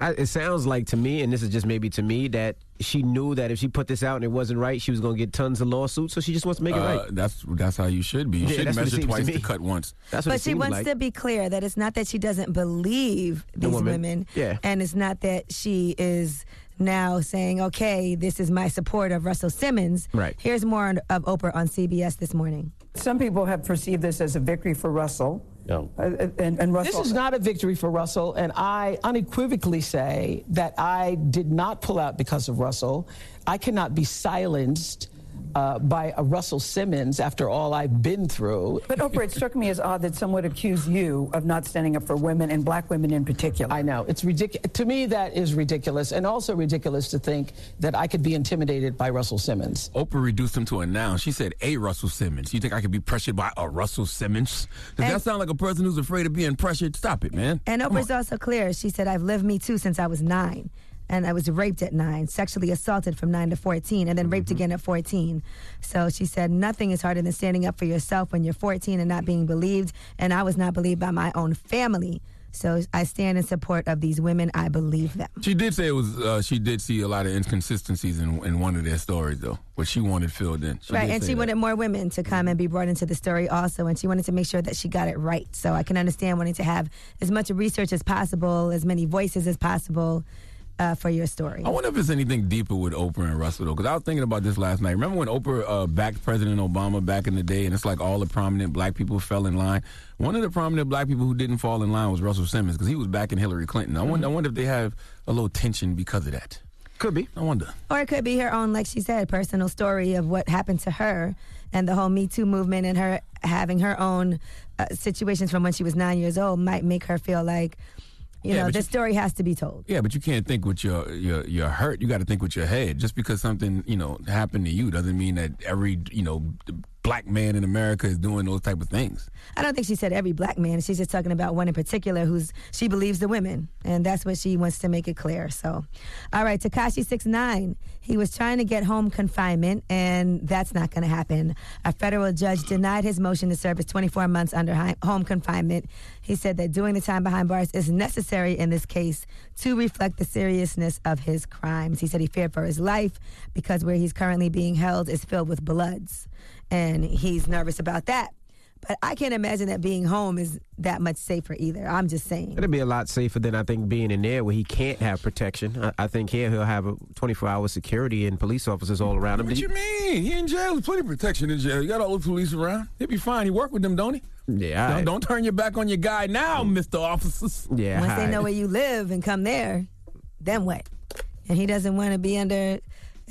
I, it sounds like to me, and this is just maybe to me, that she knew that if she put this out and it wasn't right, she was going to get tons of lawsuits. So she just wants to make it Uh, right. That's that's how you should be. You Yeah, should that's what it measure seems to twice me. to cut once. That's what but it she wants like. to be clear that it's not that she doesn't believe The these woman. women, Yeah. and it's not that she is now saying, "Okay, this is my support of Russell Simmons." Right. Here's more of Oprah on CBS this morning. Some people have perceived this as a victory for Russell. No. Uh, and, and Russell. This is not a victory for Russell, and I unequivocally say that I did not pull out because of Russell. I cannot be silenced uh, by a Russell Simmons after all I've been through. But Oprah, it struck me as odd that some would accuse you of not standing up for women and black women in particular. I know it's ridiculous. To me, that is ridiculous, and also ridiculous to think that I could be intimidated by Russell Simmons. Oprah reduced him to a noun. She said a Russell Simmons. You think I could be pressured by a Russell Simmons? Does that sound like a person who's afraid of being pressured? Stop it, man. And Oprah's also clear. She said, I've lived Me Too since I was nine. And I was raped at nine, sexually assaulted from nine to 14, and then raped again at 14. So she said, Nothing is harder than standing up for yourself when you're 14 and not being believed. And I was not believed by my own family. So I stand in support of these women. I believe them. She did say it was. Uh, she did see a lot of inconsistencies in, in one of their stories, though, what she wanted filled in. She right. And she that. wanted more women to come and be brought into the story also. And she wanted to make sure that she got it right. So I can understand wanting to have as much research as possible, as many voices as possible uh, for your story. I wonder if there's anything deeper with Oprah and Russell though, because I was thinking about this last night. Remember when Oprah uh, backed President Obama back in the day, and it's like all the prominent black people fell in line. One of the prominent black people who didn't fall in line was Russell Simmons because he was backing Hillary Clinton. I wonder, I wonder if they have a little tension because of that. Could be. I wonder. Or it could be her own, like she said, personal story of what happened to her and the whole Me Too movement and her having her own uh, situations from when she was nine years old might make her feel like, you Yeah, know, the you- story has to be told. Yeah, but you can't think with your your your hurt. You got to think with your head. Just because something you know happened to you doesn't mean that every you know black man in America is doing those type of things. I don't think she said every black man. She's just talking about one in particular who's she believes the women, and that's what she wants to make it clear. So, all right, Tekashi six nine. He was trying to get home confinement, and that's not going to happen. A federal judge denied his motion to serve his 24 months under home confinement. He said that doing the time behind bars is necessary in this case to reflect the seriousness of his crimes. He said he feared for his life because where he's currently being held is filled with bloods, and he's nervous about that. But I can't imagine that being home is that much safer either. I'm just saying. It'll be a lot safer than I think being in there where he can't have protection. I, I think here he'll have a 24 hour security and police officers all around him. What Did you mean? He in jail. There's plenty of protection in jail. You got all the police around. He'll be fine. He work with them, don't he? Yeah. Don't, don't turn your back on your guy now, mm. Mister Officers. Yeah. Once they know where you live and come there, then what? And he doesn't want to be under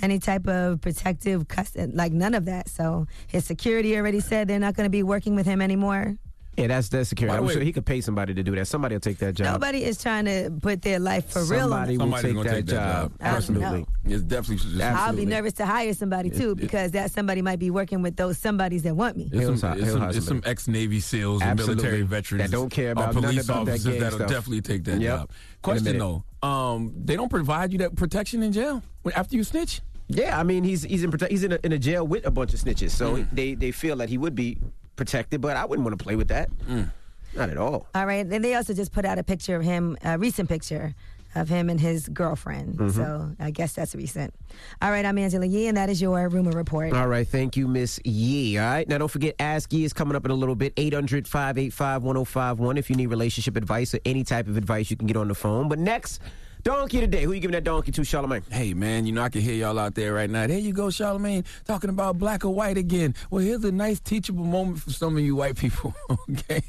any type of protective custody, like none of that. So his security already said they're not going to be working with him anymore. Yeah, that's that's security. By the I'm way- sure he could pay somebody to do that. Somebody will take that job. Nobody is trying to put their life for real on Somebody will Somebody's take that, take that job. job. Absolutely. It's definitely. Just, I'll be nervous to hire somebody too because that somebody might be working with those somebodies that want me. There's He'll some, hi- some, hire some ex-Navy SEALs and Absolutely. military veterans That don't care about nothing police about officers gang that'll definitely take that Yep. job. Question minute. though, um, they don't provide you that protection in jail after you snitch. Yeah, I mean he's he's in prote- he's in a, in a jail with a bunch of snitches, so Mm. they they feel that he would be protected, but I wouldn't want to play with that. Mm. Not at all. All right. And they also just put out a picture of him, a recent picture of him and his girlfriend. Mhm. So I guess that's recent. All right. I'm Angela Yee, and that is your rumor report. All right, thank you, Miss Yee. All right, now don't forget, Ask Yee is coming up in a little bit. 800 585 1051. If you need relationship advice or any type of advice, you can get on the phone. But next, Donkey today. Who you giving that donkey to, Charlamagne? Hey man, you know I can hear y'all out there right now. There you go, Charlamagne, talking about black or white again. Well, here's a nice teachable moment for some of you white people. Okay,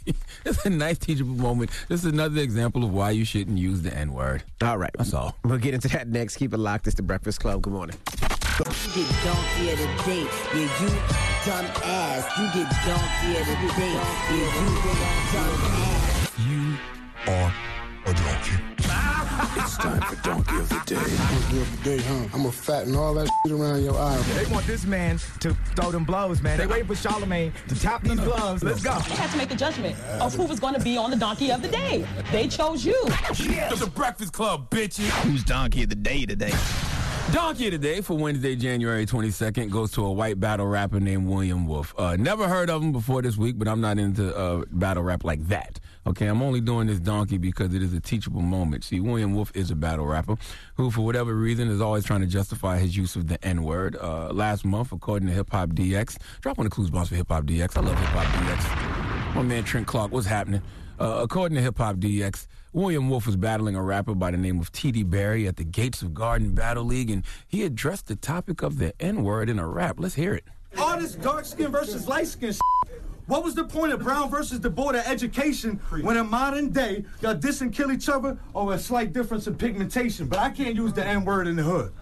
it's a nice teachable moment. This is another example of why you shouldn't use the N word. All right, that's all. We'll get into that next. Keep it locked. It's the Breakfast Club. Good morning. You get donkey of the day, yeah, you dumb ass. You get donkey of the day, yeah, you dumb ass. You are a donkey. It's time for Donkey of the Day. Donkey of the day, huh? I'm gonna fatten all that shit around your eye. They want this man to throw them blows, man. They waiting for Charlamagne to tap these gloves. Let's go. They had to make a judgment of who was going to be on the donkey of the day. They chose you. It's the Breakfast Club, bitches. Who's donkey of the day today? Donkey today for Wednesday, January 22nd goes to a white battle rapper named William Wolf. Uh, never heard of him before this week, but I'm not into uh, battle rap like that. Okay, I'm only doing this donkey because it is a teachable moment. See, William Wolf is a battle rapper who, for whatever reason, is always trying to justify his use of the N word. Uh, last month, according to Hip Hop DX, drop on the clues boss for Hip Hop DX. I love Hip Hop DX. My man Trent Clark, what's happening? Uh, according to Hip Hop DX, William Wolf was battling a rapper by the name of T.D. Barry at the Gates of Garden Battle League, and he addressed the topic of the N word in a rap. Let's hear it. All this dark skin versus light skin. What was the point of Brown versus the Board of Education when in modern day y'all diss and kill each other over a slight difference in pigmentation? But I can't use the N word in the hood.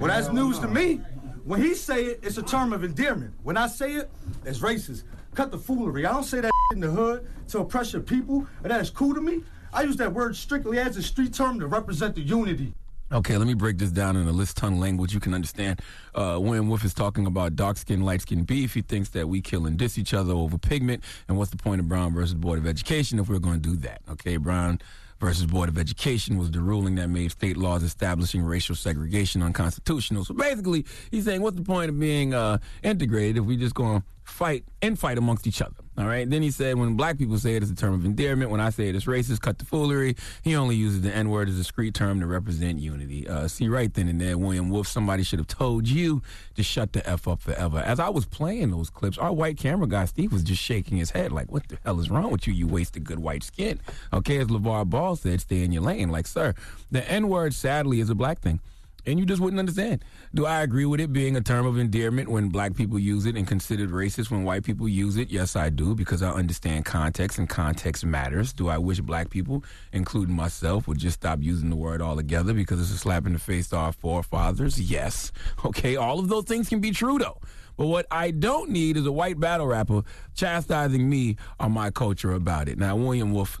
Well, that's news to me. When he say it, it's a term of endearment. When I say it, it's racist. Cut the foolery. I don't say that in the hood to oppress your people, and that is cool to me. I use that word strictly as a street term to represent the unity. Okay, let me break this down in a list ton language you can understand. Uh, William Wolf is talking about dark skin, light skin beef. He thinks that we kill and diss each other over pigment. And what's the point of Brown versus Board of Education if we're going to do that? Okay, Brown versus Board of Education was the ruling that made state laws establishing racial segregation unconstitutional. So basically, he's saying, what's the point of being uh, integrated if we just going to fight and fight amongst each other? All right. Then he said, when black people say it, it's a term of endearment. When I say it, it's racist. Cut the foolery. He only uses the N word as a discreet term to represent unity. Uh, see, right then and there, William Wolf, somebody should have told you to shut the F up forever. As I was playing those clips, our white camera guy, Steve, was just shaking his head like, what the hell is wrong with you? You wasted good white skin. Okay. As LaVar Ball said, stay in your lane. Like, sir, the N word, sadly, is a black thing and you just wouldn't understand. Do I agree with it being a term of endearment when black people use it and considered racist when white people use it? Yes, I do, because I understand context and context matters. Do I wish black people, including myself, would just stop using the word altogether because it's a slap in the face to our forefathers? Yes. Okay, all of those things can be true, though. But what I don't need is a white battle rapper chastising me on my culture about it. Now, William Wolf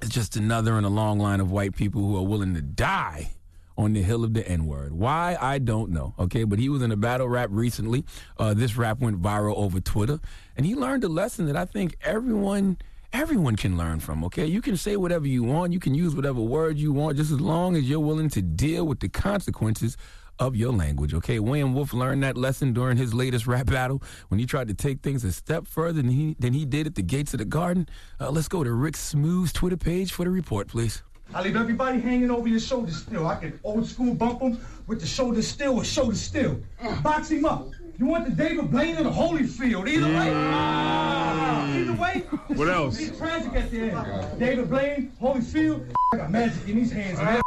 is just another in a long line of white people who are willing to die on the hill of the N word. Why? I don't know. Okay, but he was in a battle rap recently. Uh, this rap went viral over Twitter, and he learned a lesson that I think everyone. Everyone can learn from, okay? You can say whatever you want, you can use whatever word you want, just as long as you're willing to deal with the consequences of your language, okay? William Wolf learned that lesson during his latest rap battle when he tried to take things a step further than he, than he did at the gates of the garden. Uh, let's go to Rick Smooth's Twitter page for the report, please. I leave everybody hanging over your shoulders still. I can old school bump them with the shoulder still or shoulder still. Mm. Box him up. You want the David Blaine or the Holyfield? Either way. Ah, either way. What else? It's tragic at the end. David Blaine, Holyfield, I got magic in his hands. man.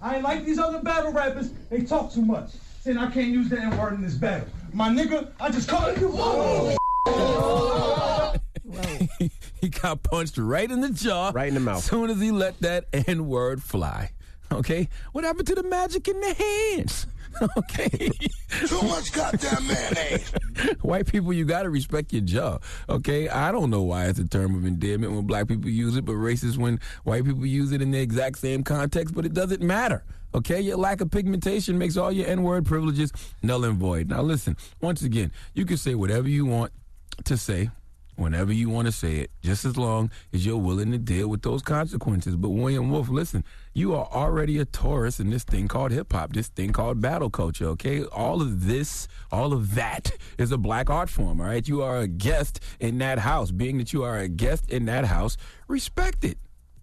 I ain't like these other battle rappers. They talk too much. Saying I can't use the N word in this battle. My nigga, I just call it. he got punched right in the jaw. Right in the mouth. As soon as he let that N word fly. Okay? What happened to the magic in the hands? Okay. Too much goddamn mayonnaise. White people, you got to respect your jaw. Okay? I don't know why it's a term of endearment when black people use it, but racist when white people use it in the exact same context, but it doesn't matter. Okay? Your lack of pigmentation makes all your N word privileges null and void. Now, listen, once again, you can say whatever you want to say whenever you want to say it, just as long as you're willing to deal with those consequences. But William Wolf, listen, you are already a tourist in this thing called hip hop, this thing called battle culture, okay? All of this, all of that is a black art form, all right? You are a guest in that house. Being that you are a guest in that house, respect it.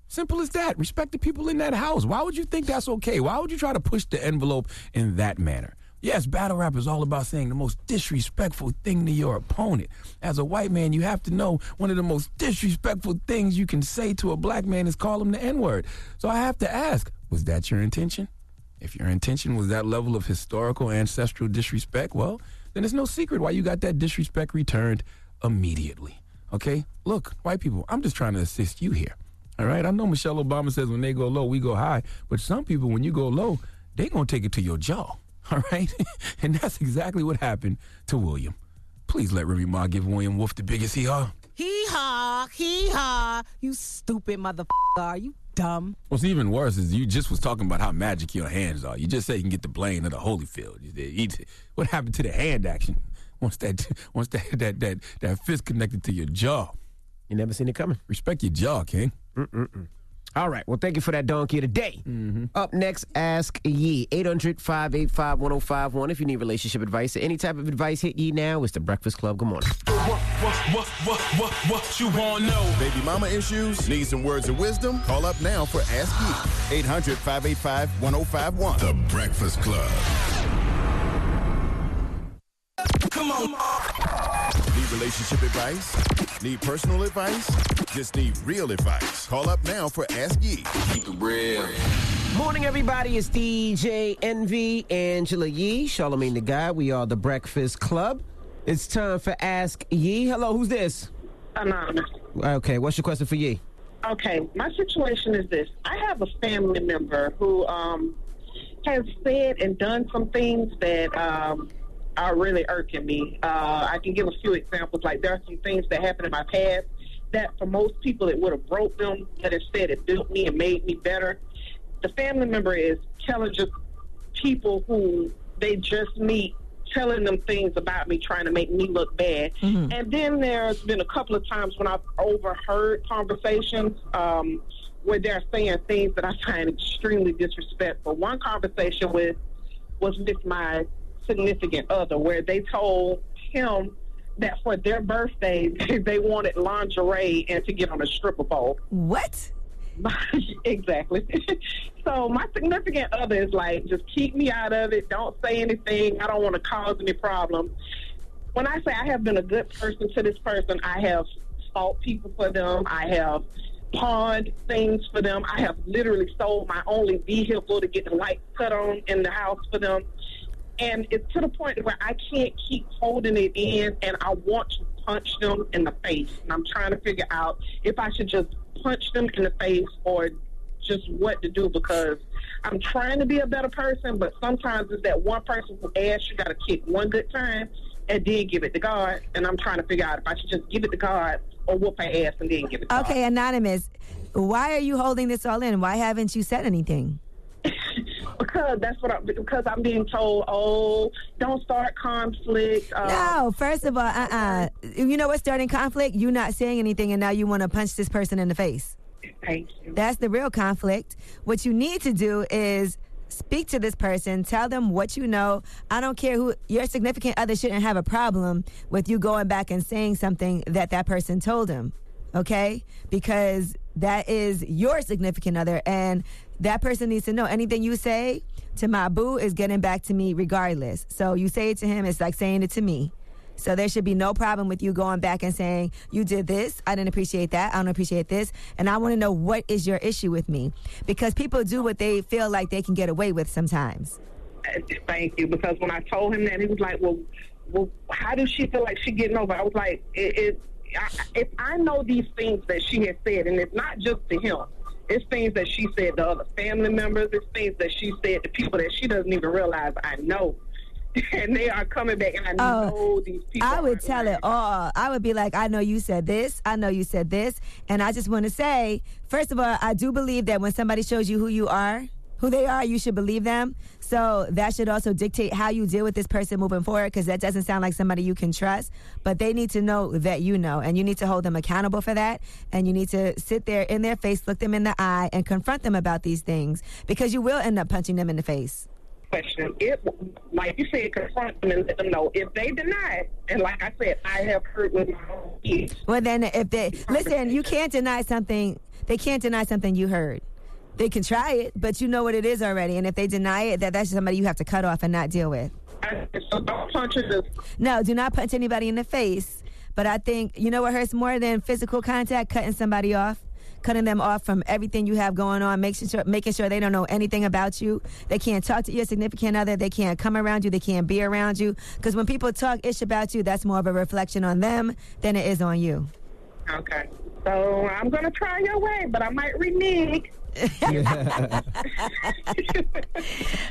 Simple as that. Respect the people in that house. Why would you think that's okay? Why would you try to push the envelope in that manner? Yes, battle rap is all about saying the most disrespectful thing to your opponent. As a white man, you have to know one of the most disrespectful things you can say to a black man is call him the N word. So I have to ask, was that your intention? If your intention was that level of historical ancestral disrespect, well, then it's no secret why you got that disrespect returned immediately. Okay? Look, white people, I'm just trying to assist you here. All right? I know Michelle Obama says when they go low, we go high. But some people, when you go low, they going to take it to your jaw. All right? and that's exactly what happened to William. Please let Remy Ma give William Wolf the biggest hee haw. Hee haw, hee haw. You stupid motherfucker. Are you dumb? What's even worse is you just was talking about how magic your hands are. You just said you can get the Blaine or the Holyfield. You did- you did- What happened to the hand action? Once that once that that that, that fist connected to your jaw. You never seen it coming. Respect your jaw, King. Mm-mm-mm. All right. Well, thank you for that donkey today. the day. Mm-hmm. Up next, Ask Yee. 800 585 1051. If you need relationship advice or any type of advice, hit Yee now. It's the Breakfast Club. Good morning. What, what, what, what, what you want to know? Baby mama issues? Need some words of wisdom? Call up now for Ask Yee. 800 585 1051. The Breakfast Club. Come on. Need relationship advice? Need personal advice? Just need real advice. Call up now for Ask Yee. Keep it real. Morning, everybody. It's DJ Envy, Angela Yee, Charlamagne the God. We are the Breakfast Club. It's time for Ask Yee. Hello, who's this? Anonymous. Okay, what's your question for Yee? Okay, my situation is this. I have a family member who um, has said and done some things that um, are really irking me. Uh, I can give a few examples. Like there are some things that happened in my past that for most people it would have broke them, but instead it built me and made me better. The family member is telling just people who they just meet telling them things about me trying to make me look bad and then there's been a couple of times when i've overheard conversations um, where they're saying things that i find extremely disrespectful one conversation with was with my significant other where they told him that for their birthday they wanted lingerie and to get on a stripper pole What? exactly. so my significant other is like, just keep me out of it. Don't say anything. I don't want to cause any problems. When I say I have been a good person to this person, I have fought people for them. I have pawned things for them. I have literally sold my only vehicle to get the lights cut on in the house for them. And it's to the point where I can't keep holding it in, and I want to punch them in the face. And I'm trying to figure out if I should just punch them in the face or just what to do because I'm trying to be a better person, but sometimes it's that one person who asks you got to kick one good time and then give it to God. And I'm trying to figure out if I should just give it to God or whoop her ass and then give it to God. Okay, Anonymous, why are you holding this all in? Why haven't you said anything? Because that's what I, because I'm being told, oh, don't start conflict. Uh, No, first of all, uh uh You know what's starting conflict? You not saying anything and now you want to punch this person in the face. Thank you. That's the real conflict. What you need to do is speak to this person, tell them what you know. I don't care who your significant other shouldn't have a problem with you going back and saying something that that person told him. Okay? Because that is your significant other, and that person needs to know anything you say to my boo is getting back to me regardless. So you say it to him, it's like saying it to me. So there should be no problem with you going back and saying, You did this. I didn't appreciate that. I don't appreciate this. And I want to know what is your issue with me. Because people do what they feel like they can get away with sometimes. Thank you. Because when I told him that, he was like, "Well, well, how does she feel like she getting over?" I was like, "It, it I, if I know these things that she has said, and it's not just to him." It's things that she said to other family members. It's things that she said to people that she doesn't even realize I know. and they are coming back, and I oh, know these people. Oh, I would tell it all. I would be like, I know you said this. I know you said this. And I just want to say, first of all, I do believe that when somebody shows you who you are, who they are, you should believe them. So that should also dictate how you deal with this person moving forward because that doesn't sound like somebody you can trust. But they need to know that you know, and you need to hold them accountable for that. And you need to sit there in their face, look them in the eye, and confront them about these things because you will end up punching them in the face. question. If, like you said, confront them and let them know. If they deny it, and like I said, I have heard with my own kids. Well, then if they listen, you can't deny something. They can't deny something you heard. They can try it, but you know what it is already. And if they deny it, that that's somebody you have to cut off and not deal with. So don't punch her. No, do not punch anybody in the face. But I think you know what hurts more than physical contact: cutting somebody off, cutting them off from everything you have going on, making sure making sure they don't know anything about you. They can't talk to your significant other. They can't come around you. They can't be around you. Because when people talk ish about you, that's more of a reflection on them than it is on you. Okay. So I'm gonna try your way, but I might renege.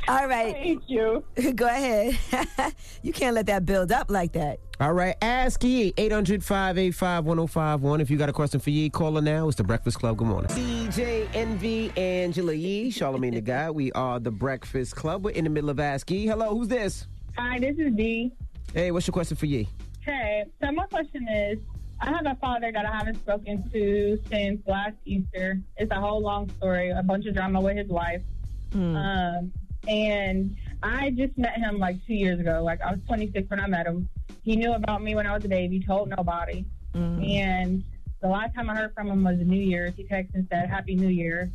All right. Thank you. Go ahead. you can't let that build up like that. All right, ask Yee, 800 585 1051. If you got a question for Yee, call her now. It's The Breakfast Club. Good morning. DJ Envy, Angela Yee, Charlamagne the God. We are The Breakfast Club. We're in the middle of Ask Yee. Hello, who's this? Hi, this is Dee. Hey, what's your question for Yee? Hey, so my question is, I have a father that I haven't spoken to since last Easter. It's a whole long story, a bunch of drama with his wife. Um, and I just met him like two years ago. Like I was 26 when I met him. He knew about me when I was a baby, told nobody. And the last time I heard from him was New Year's. He texted and said, Happy New Year.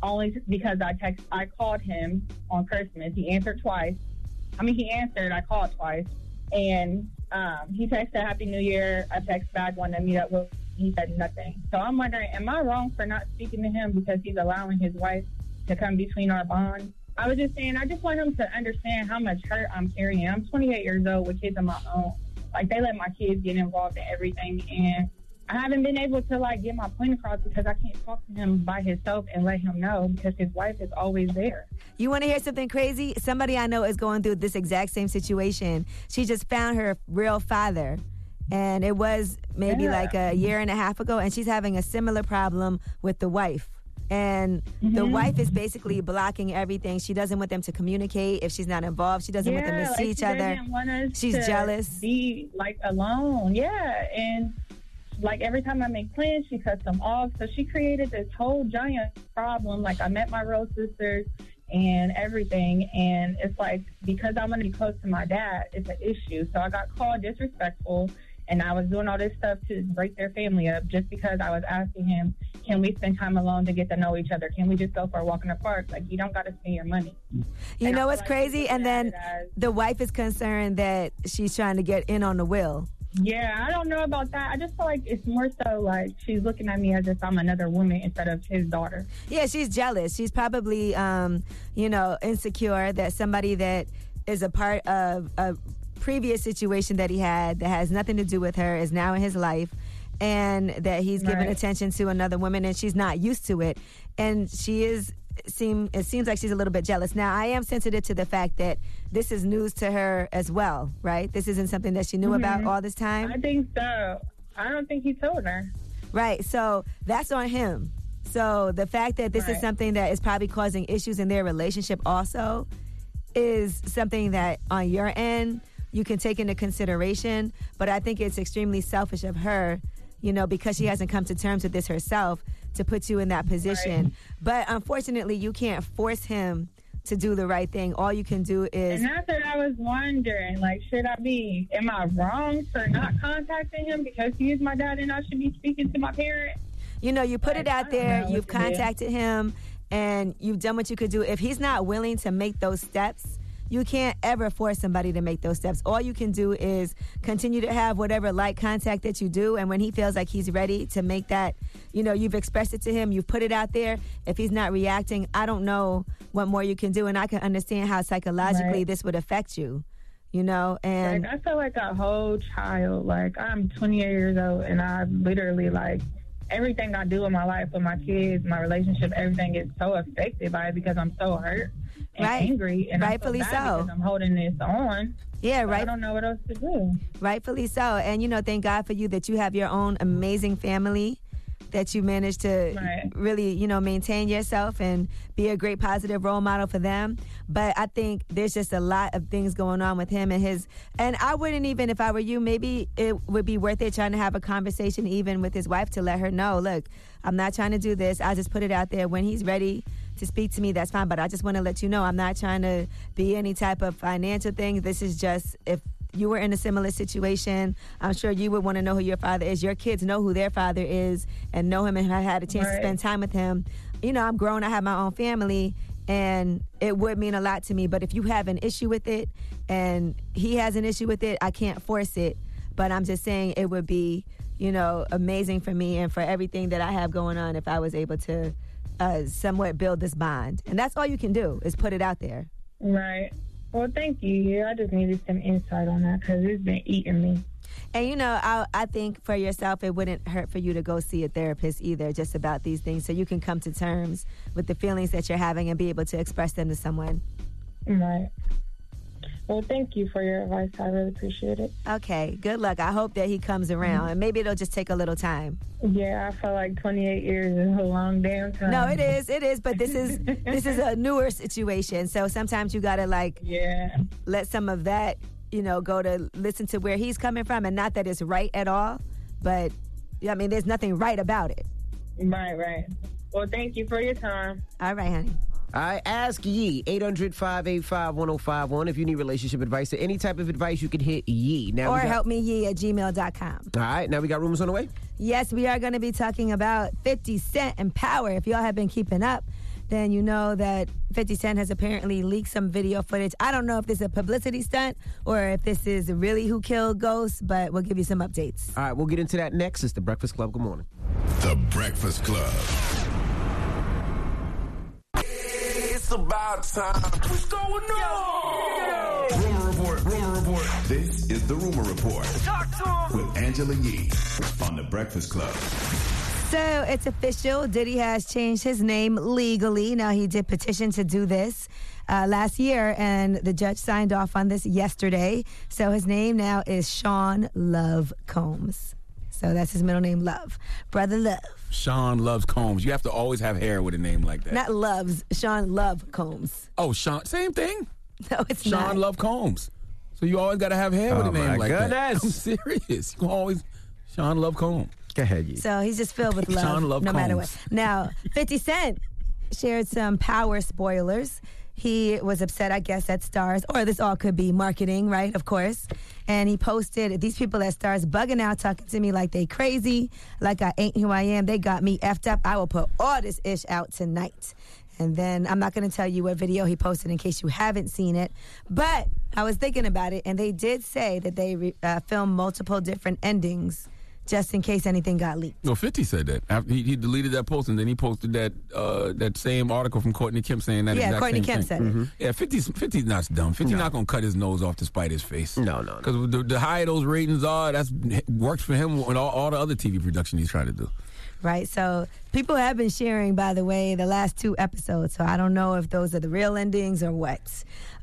Only because I text, I called him on Christmas. He answered twice. I mean, he answered. I called twice, and um, he texted Happy New Year. I texted back when to meet up with. He said nothing. So I'm wondering, am I wrong for not speaking to him because he's allowing his wife to come between our bond? I was just saying, I just want him to understand how much hurt I'm carrying. I'm 28 years old with kids of my own. Like they let my kids get involved in everything, and I haven't been able to like get my point across because I can't talk to him by himself and let him know because his wife is always there. You want to hear something crazy? Somebody I know is going through this exact same situation. She just found her real father. And it was maybe Yeah. like a year and a half ago, and she's having a similar problem with the wife. And the Mhm. wife is basically blocking everything. She doesn't want them to communicate if she's not involved. She doesn't want them to like, see she each other. She's jealous. Be like alone, yeah. And like every time I make plans, she cuts them off. So she created this whole giant problem. Like I met my real sisters and everything, and it's like because I want to be close to my dad, it's an issue. So I got called disrespectful. And I was doing all this stuff to break their family up just because I was asking him, can we spend time alone to get to know each other? Can we just go for a walk in the park? Like, you don't got to spend your money. You And know what's like crazy? And then the wife is concerned that she's trying to get in on the will. Yeah, I don't know about that. I just feel like it's more so like she's looking at me as if I'm another woman instead of his daughter. Yeah, she's jealous. She's probably, um, you know, insecure that somebody that is a part of a previous situation that he had that has nothing to do with her is now in his life and that he's giving Right. attention to another woman and she's not used to it and she is seem it seems like she's a little bit jealous now i am sensitive to the fact that this is news to her as well right this isn't something that she knew about Mhm. all this time I think so. I don't think he told her. Right. So that's on him. So the fact that this is something that is probably causing issues in their relationship also is something that on your end you can take into consideration. But I think it's extremely selfish of her, you know, because she hasn't come to terms with this herself to put you in that position. But unfortunately, you can't force him to do the right thing. All you can do is And that's what I was wondering. Like, should I be, am I wrong for not contacting him because he is my dad and I should be speaking to my parents? you know, you put it out there, you've what to do. contacted him, and you've done what you could do. If he's not willing to make those steps, you can't ever force somebody to make those steps. All you can do is continue to have whatever light contact that you do, and when he feels like he's ready to make that, you know, you've expressed it to him, you've put it out there. If he's not reacting, I don't know what more you can do, and I can understand how psychologically Right. this would affect you. You know, and like I feel like a whole child. Like I'm 28 years old, and I literally like everything I do in my life with my kids, my relationship, everything is so affected by it because I'm so hurt and Right. angry, and Rightfully I feel bad so. because I'm holding this on. Yeah, right. I don't know what else to do. Rightfully so. And, you know, thank God for you that you have your own amazing family, that you managed to Right. really, you know, maintain yourself and be a great positive role model for them. But I think there's just a lot of things going on with him and his. And I wouldn't even, if I were you, maybe it would be worth it trying to have a conversation even with his wife to let her know, look, I'm not trying to do this. I just put it out there when he's ready to speak to me, that's fine. But I just want to let you know I'm not trying to be any type of financial thing. This is just if you were in a similar situation, I'm sure you would want to know who your father is. Your kids know who their father is and know him and have had a chance to spend time with him. You know, I'm grown, I have my own family, and it would mean a lot to me. But if you have an issue with it and he has an issue with it, I can't force it. But I'm just saying it would be, you know, amazing for me and for everything that I have going on if I was able to uh, somewhat build this bond. And that's all you can do is put it out there. Right. Well, thank you. Yeah, I just needed some insight on that because it's been eating me. And you know, I, I think for yourself, it wouldn't hurt for you to go see a therapist either, just about these things, so you can come to terms with the feelings that you're having and be able to express them to someone. Right. Well, thank you for your advice. I really appreciate it. Okay, good luck. I hope that he comes around, and maybe it'll just take a little time. Yeah, I feel like 28 years is a long damn time. No, it is, it is, but this is this is a newer situation, so sometimes you gotta like yeah let some of that you know go to listen to where he's coming from, and not that it's right at all, but yeah, I mean, there's nothing right about it. Right, right. Well, thank you for your time. All right, honey. All right, ask Yee 800 585 1051. If you need relationship advice or any type of advice, you can hit Yee Now or we got, help me Yee at gmail.com. All right, now we got rumors on the way. Yes, we are going to be talking about 50 Cent and Power. If y'all have been keeping up, then you know that 50 Cent has apparently leaked some video footage. I don't know if this is a publicity stunt or if this is really who killed Ghost, but we'll give you some updates. All right, we'll get into that next. It's the Breakfast Club. Good morning. The Breakfast Club. It's about time. What's going on? Rumor report. Rumor report. This is the Rumor Report Talk to him. with Angela Yee on the Breakfast Club. So it's official. Diddy has changed his name legally. Now, he did petition to do this uh, last year, and the judge signed off on this yesterday. So his name now is Sean Love Combs. So that's his middle name, Love. Brother Love. Sean loves Combs. You have to always have hair with a name like that. Not Loves, Sean Love Combs. oh, Sean, same thing. No, it's Sean not. Love Combs. So you always got to have hair with Oh, a name my like that. goodness. I'm serious. You always Sean Love Combs. Go ahead, Yee. So he's just filled with love, Sean Love no matter what. Combs. Now, 50 Cent shared some power spoilers. He was upset, I guess, at Starz, or this all could be marketing, right? Of course. And he posted these people that Starz bugging out, talking to me like they crazy, like I ain't who I am. They got me effed up. I will put all this ish out tonight. And then I'm not going to tell you what video he posted in case you haven't seen it. But I was thinking about it, and they did say that they re- uh, filmed multiple different endings just in case anything got leaked. No, 50 said that. After he, he deleted that post and then he posted that uh, that same article from Courtney Kemp saying that Yeah, exact Courtney same Kemp thing. said it. Yeah, 50's, 50's not dumb. 50's not going to cut his nose off to spite his face. No, no, no. Because the, the higher those ratings are, that's works for him and all, all the other TV production he's trying to do. right? So people have been sharing, by the way, the last two episodes. So I don't know if those are the real endings or what.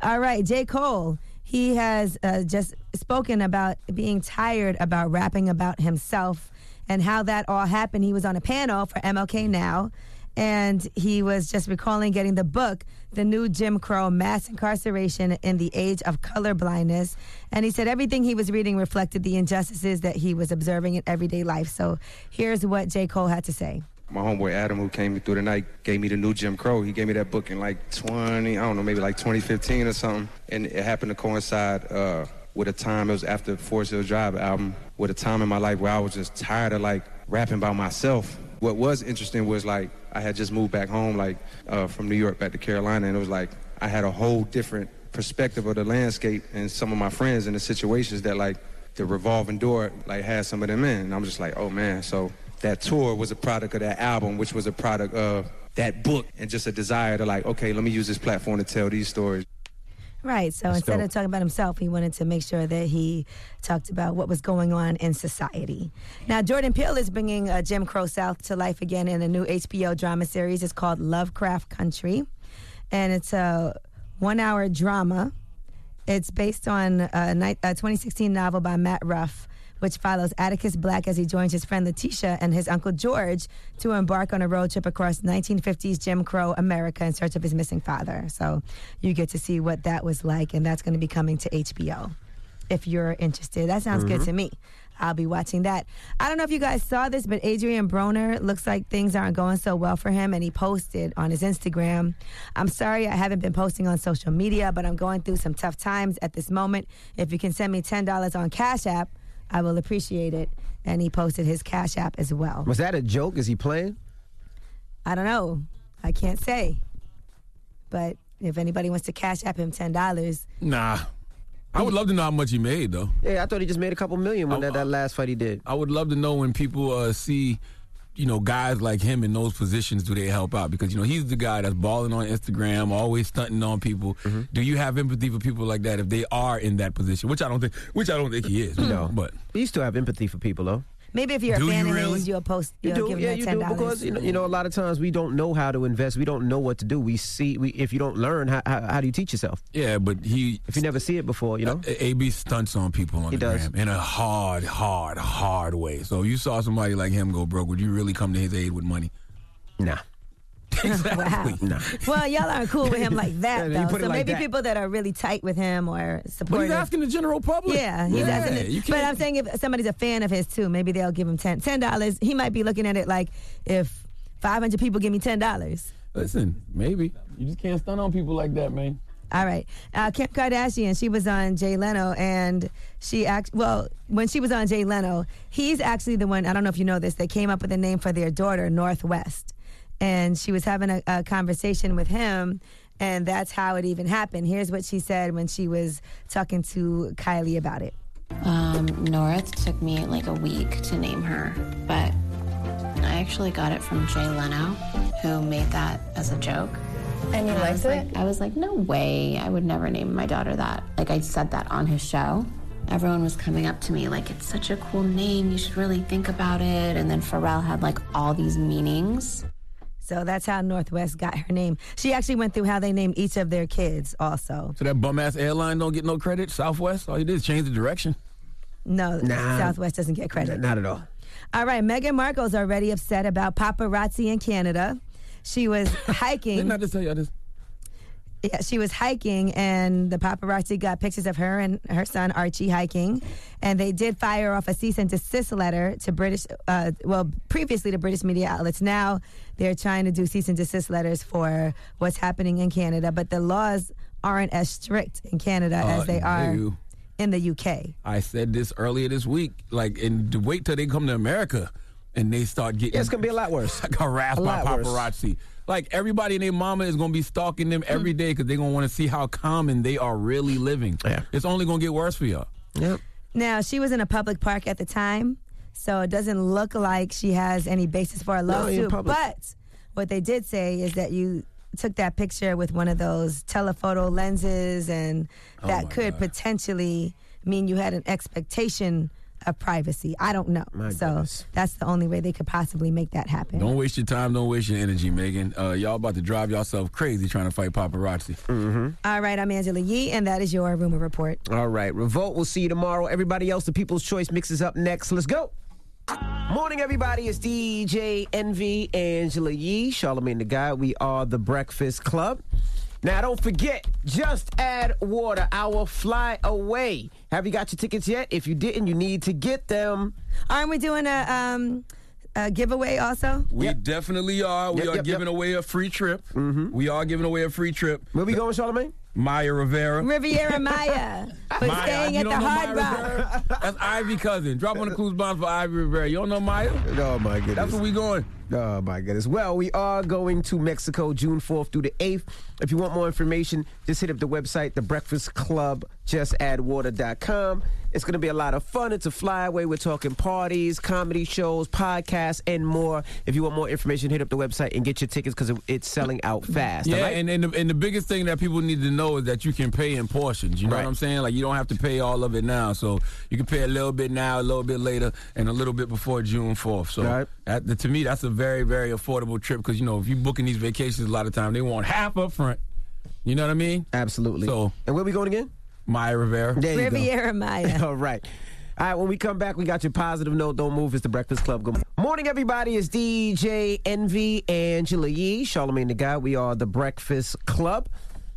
All right, J. Cole. He has uh, just spoken about being tired about rapping about himself and how that all happened. He was on a panel for MLK Now, and he was just recalling getting the book, The New Jim Crow Mass Incarceration in the Age of Colorblindness. And he said everything he was reading reflected the injustices that he was observing in everyday life. So here's what J. Cole had to say. My homeboy Adam, who came through the night, gave me the new Jim Crow. He gave me that book in like 20, I don't know, maybe like 2015 or something. And it happened to coincide uh, with a time, it was after Forest Hill Drive album, with a time in my life where I was just tired of like rapping by myself. what was interesting was like I had just moved back home, like uh, from New York back to Carolina, and it was like I had a whole different perspective of the landscape and some of my friends and the situations that like the revolving door like had some of them in. And I'm just like, oh man. So that tour was a product of that album, which was a product of that book, and just a desire to like, okay, let me use this platform to tell these stories. Right. So instead of talking about himself, he wanted to make sure that he talked about what was going on in society. Now, Jordan Peele is bringing uh, Jim Crow South to life again in a new HBO drama series. It's called Lovecraft Country, and it's a one-hour drama. It's based on a, ni- a 2016 novel by Matt Ruff, which follows Atticus Black as he joins his friend Letitia and his uncle George to embark on a road trip across 1950s Jim Crow America in search of his missing father. So you get to see what that was like, and that's going to be coming to HBO. If you're interested, that sounds good Mhm. to me. I'll be watching that. I don't know if you guys saw this, but Adrien Broner looks like things aren't going so well for him, and he posted on his Instagram. I'm sorry I haven't been posting on social media, but I'm going through some tough times at this moment. If you can send me $10 on Cash App, I will appreciate it. And he posted his Cash App as well. Was that a joke? Is he playing? I don't know. I can't say. But if anybody wants to Cash App him $10, Nah. I would love to know how much he made, though. Yeah, I thought he just made a couple million when that, that last fight he did. I would love to know when people uh, see, you know, guys like him in those positions, do they help out? Because, you know, he's the guy that's balling on Instagram, always stunting on people. Mm-hmm. Do you have empathy for people like that if they are in that position? Which I don't think, which I don't think he is. No. But You still have empathy for people, though. Maybe if you're Do a fan you of really? his, you'll post, You you'll do, give yeah, him you do $10. because you know, you know a lot of times we don't know how to invest. We don't know what to do. We see, we, if you don't learn, how, how, how do you teach yourself? Yeah, but he if you never see it before, you know. AB stunts on people on He the does. gram in a hard, hard, hard way. So if you saw somebody like him go broke, would you really come to his aid with money? Nah. wow. Nah. Well, y'all aren't cool with him like that, Yeah, though. So like maybe that. people that are really tight with him or support. But supportive. he's asking the general public. Yeah, he's Yeah, asking. The, but I'm saying if somebody's a fan of his too, maybe they'll give him ten ten dollars. He might be looking at it like if 500 people give me ten dollars. Listen, maybe you just can't stunt on people like that, man. All right. Uh, Kim Kardashian, she was on Jay Leno, and she act well when she was on Jay Leno. He's actually the one. I don't know if you know this. They came up with a name for their daughter, Northwest, and she was having a, a conversation with him, and that's how it even happened. Here's what she said when she was talking to Kylie about it. Um, North took me like a week to name her, but I actually got it from Jay Leno, who made that as a joke. And you I liked was it? Like, I was like, no way, I would never name my daughter that. Like I said that on his show. Everyone was coming up to me like, it's such a cool name. You should really think about it. And then Pharrell had like all these meanings. So that's how Northwest got her name. She actually went through how they named each of their kids, also. So that bum ass airline don't get no credit. Southwest, all you did is change the direction. No, Nah. Southwest doesn't get credit. Not at all. All right, Meghan Markle's already upset about paparazzi in Canada. She was hiking. Didn't I just tell you this? Yeah, she was hiking, and the paparazzi got pictures of her and her son Archie hiking, and they did fire off a cease and desist letter to British, uh, well, previously to British media outlets. Now they're trying to do cease and desist letters for what's happening in Canada, but the laws aren't as strict in Canada Uh, as they are no. in the UK. I said this earlier this week. Like, and wait till they come to America and they start getting. Yeah, it's gonna be a lot worse. harassed A by lot worse. paparazzi. Like everybody and their mama is gonna be stalking them every mm. day because they're gonna want to see how common they are really living. Yeah. It's only gonna get worse for y'all. Yep. Now, she was in a public park at the time, so it doesn't look like she has any basis for a lawsuit. public. but what they did say is that you took that picture with one of those telephoto lenses, and Oh that could potentially mean you had an expectation of privacy. I don't know. My so goodness. that's the only way they could possibly make that happen. Don't waste your time. Don't waste your energy, Meghan. Uh, y'all about to drive yourself crazy trying to fight paparazzi. Mm-hmm. All right, I'm Angela Yee, and that is your rumor report. All right, Revolt. We'll see you tomorrow. Everybody else, the People's Choice mixes up next. Let's go. Morning, everybody. It's DJ Envy, Angela Yee, Charlamagne the God. We are the Breakfast Club. Now, don't forget, just add water. Our fly away. Have you got your tickets yet? If you didn't, you need to get them. Aren't we doing a um a giveaway also? We definitely are. We Yep, are yep, giving yep. away a free trip. Mm-hmm. We are giving away a free trip. Where we going, Charlamagne? Maya Rivera. Riviera Maya. For Maya, staying you at don't the know Hard Maya Rock. Rivera? That's Ivy cousin. Drop on the clues bombs for Ivy Rivera. You don't know Maya? Oh my goodness. That's where we going. Oh my goodness. Well, we are going to Mexico June 4th through the 8th. If you want more information, just hit up the website, The Breakfast Club, justaddwater.com. It's going to be a lot of fun. It's a flyaway. We're talking parties, comedy shows, podcasts, and more. If you want more information, hit up the website and get your tickets because it's selling out fast. Yeah, right? and, and, the, and the biggest thing that people need to know is that you can pay in portions. You know Right. what I'm saying? Like, you don't have to pay all of it now. So you can pay a little bit now, a little bit later, and a little bit before June 4th. So Right. that, to me, that's a very, very affordable trip because, you know, if you're booking these vacations a lot of time, they want half up front. You know what I mean? Absolutely. So, and where we going again? Maya Rivera. There you go. Riviera Maya. All right. All right, when we come back, we got your positive note. Don't move. It's the Breakfast Club. Good morning, everybody. It's DJ Envy, Angela Yee, Charlamagne the God. We are the Breakfast Club.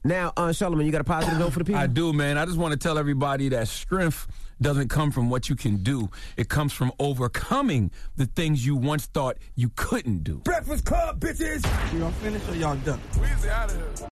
Now, uh, Charlamagne, you got a positive note for the people? I do, man. I just want to tell everybody that strength doesn't come from what you can do. It comes from overcoming the things you once thought you couldn't do. Breakfast Club, bitches. You gonna finish or y'all done? Weezy out of here.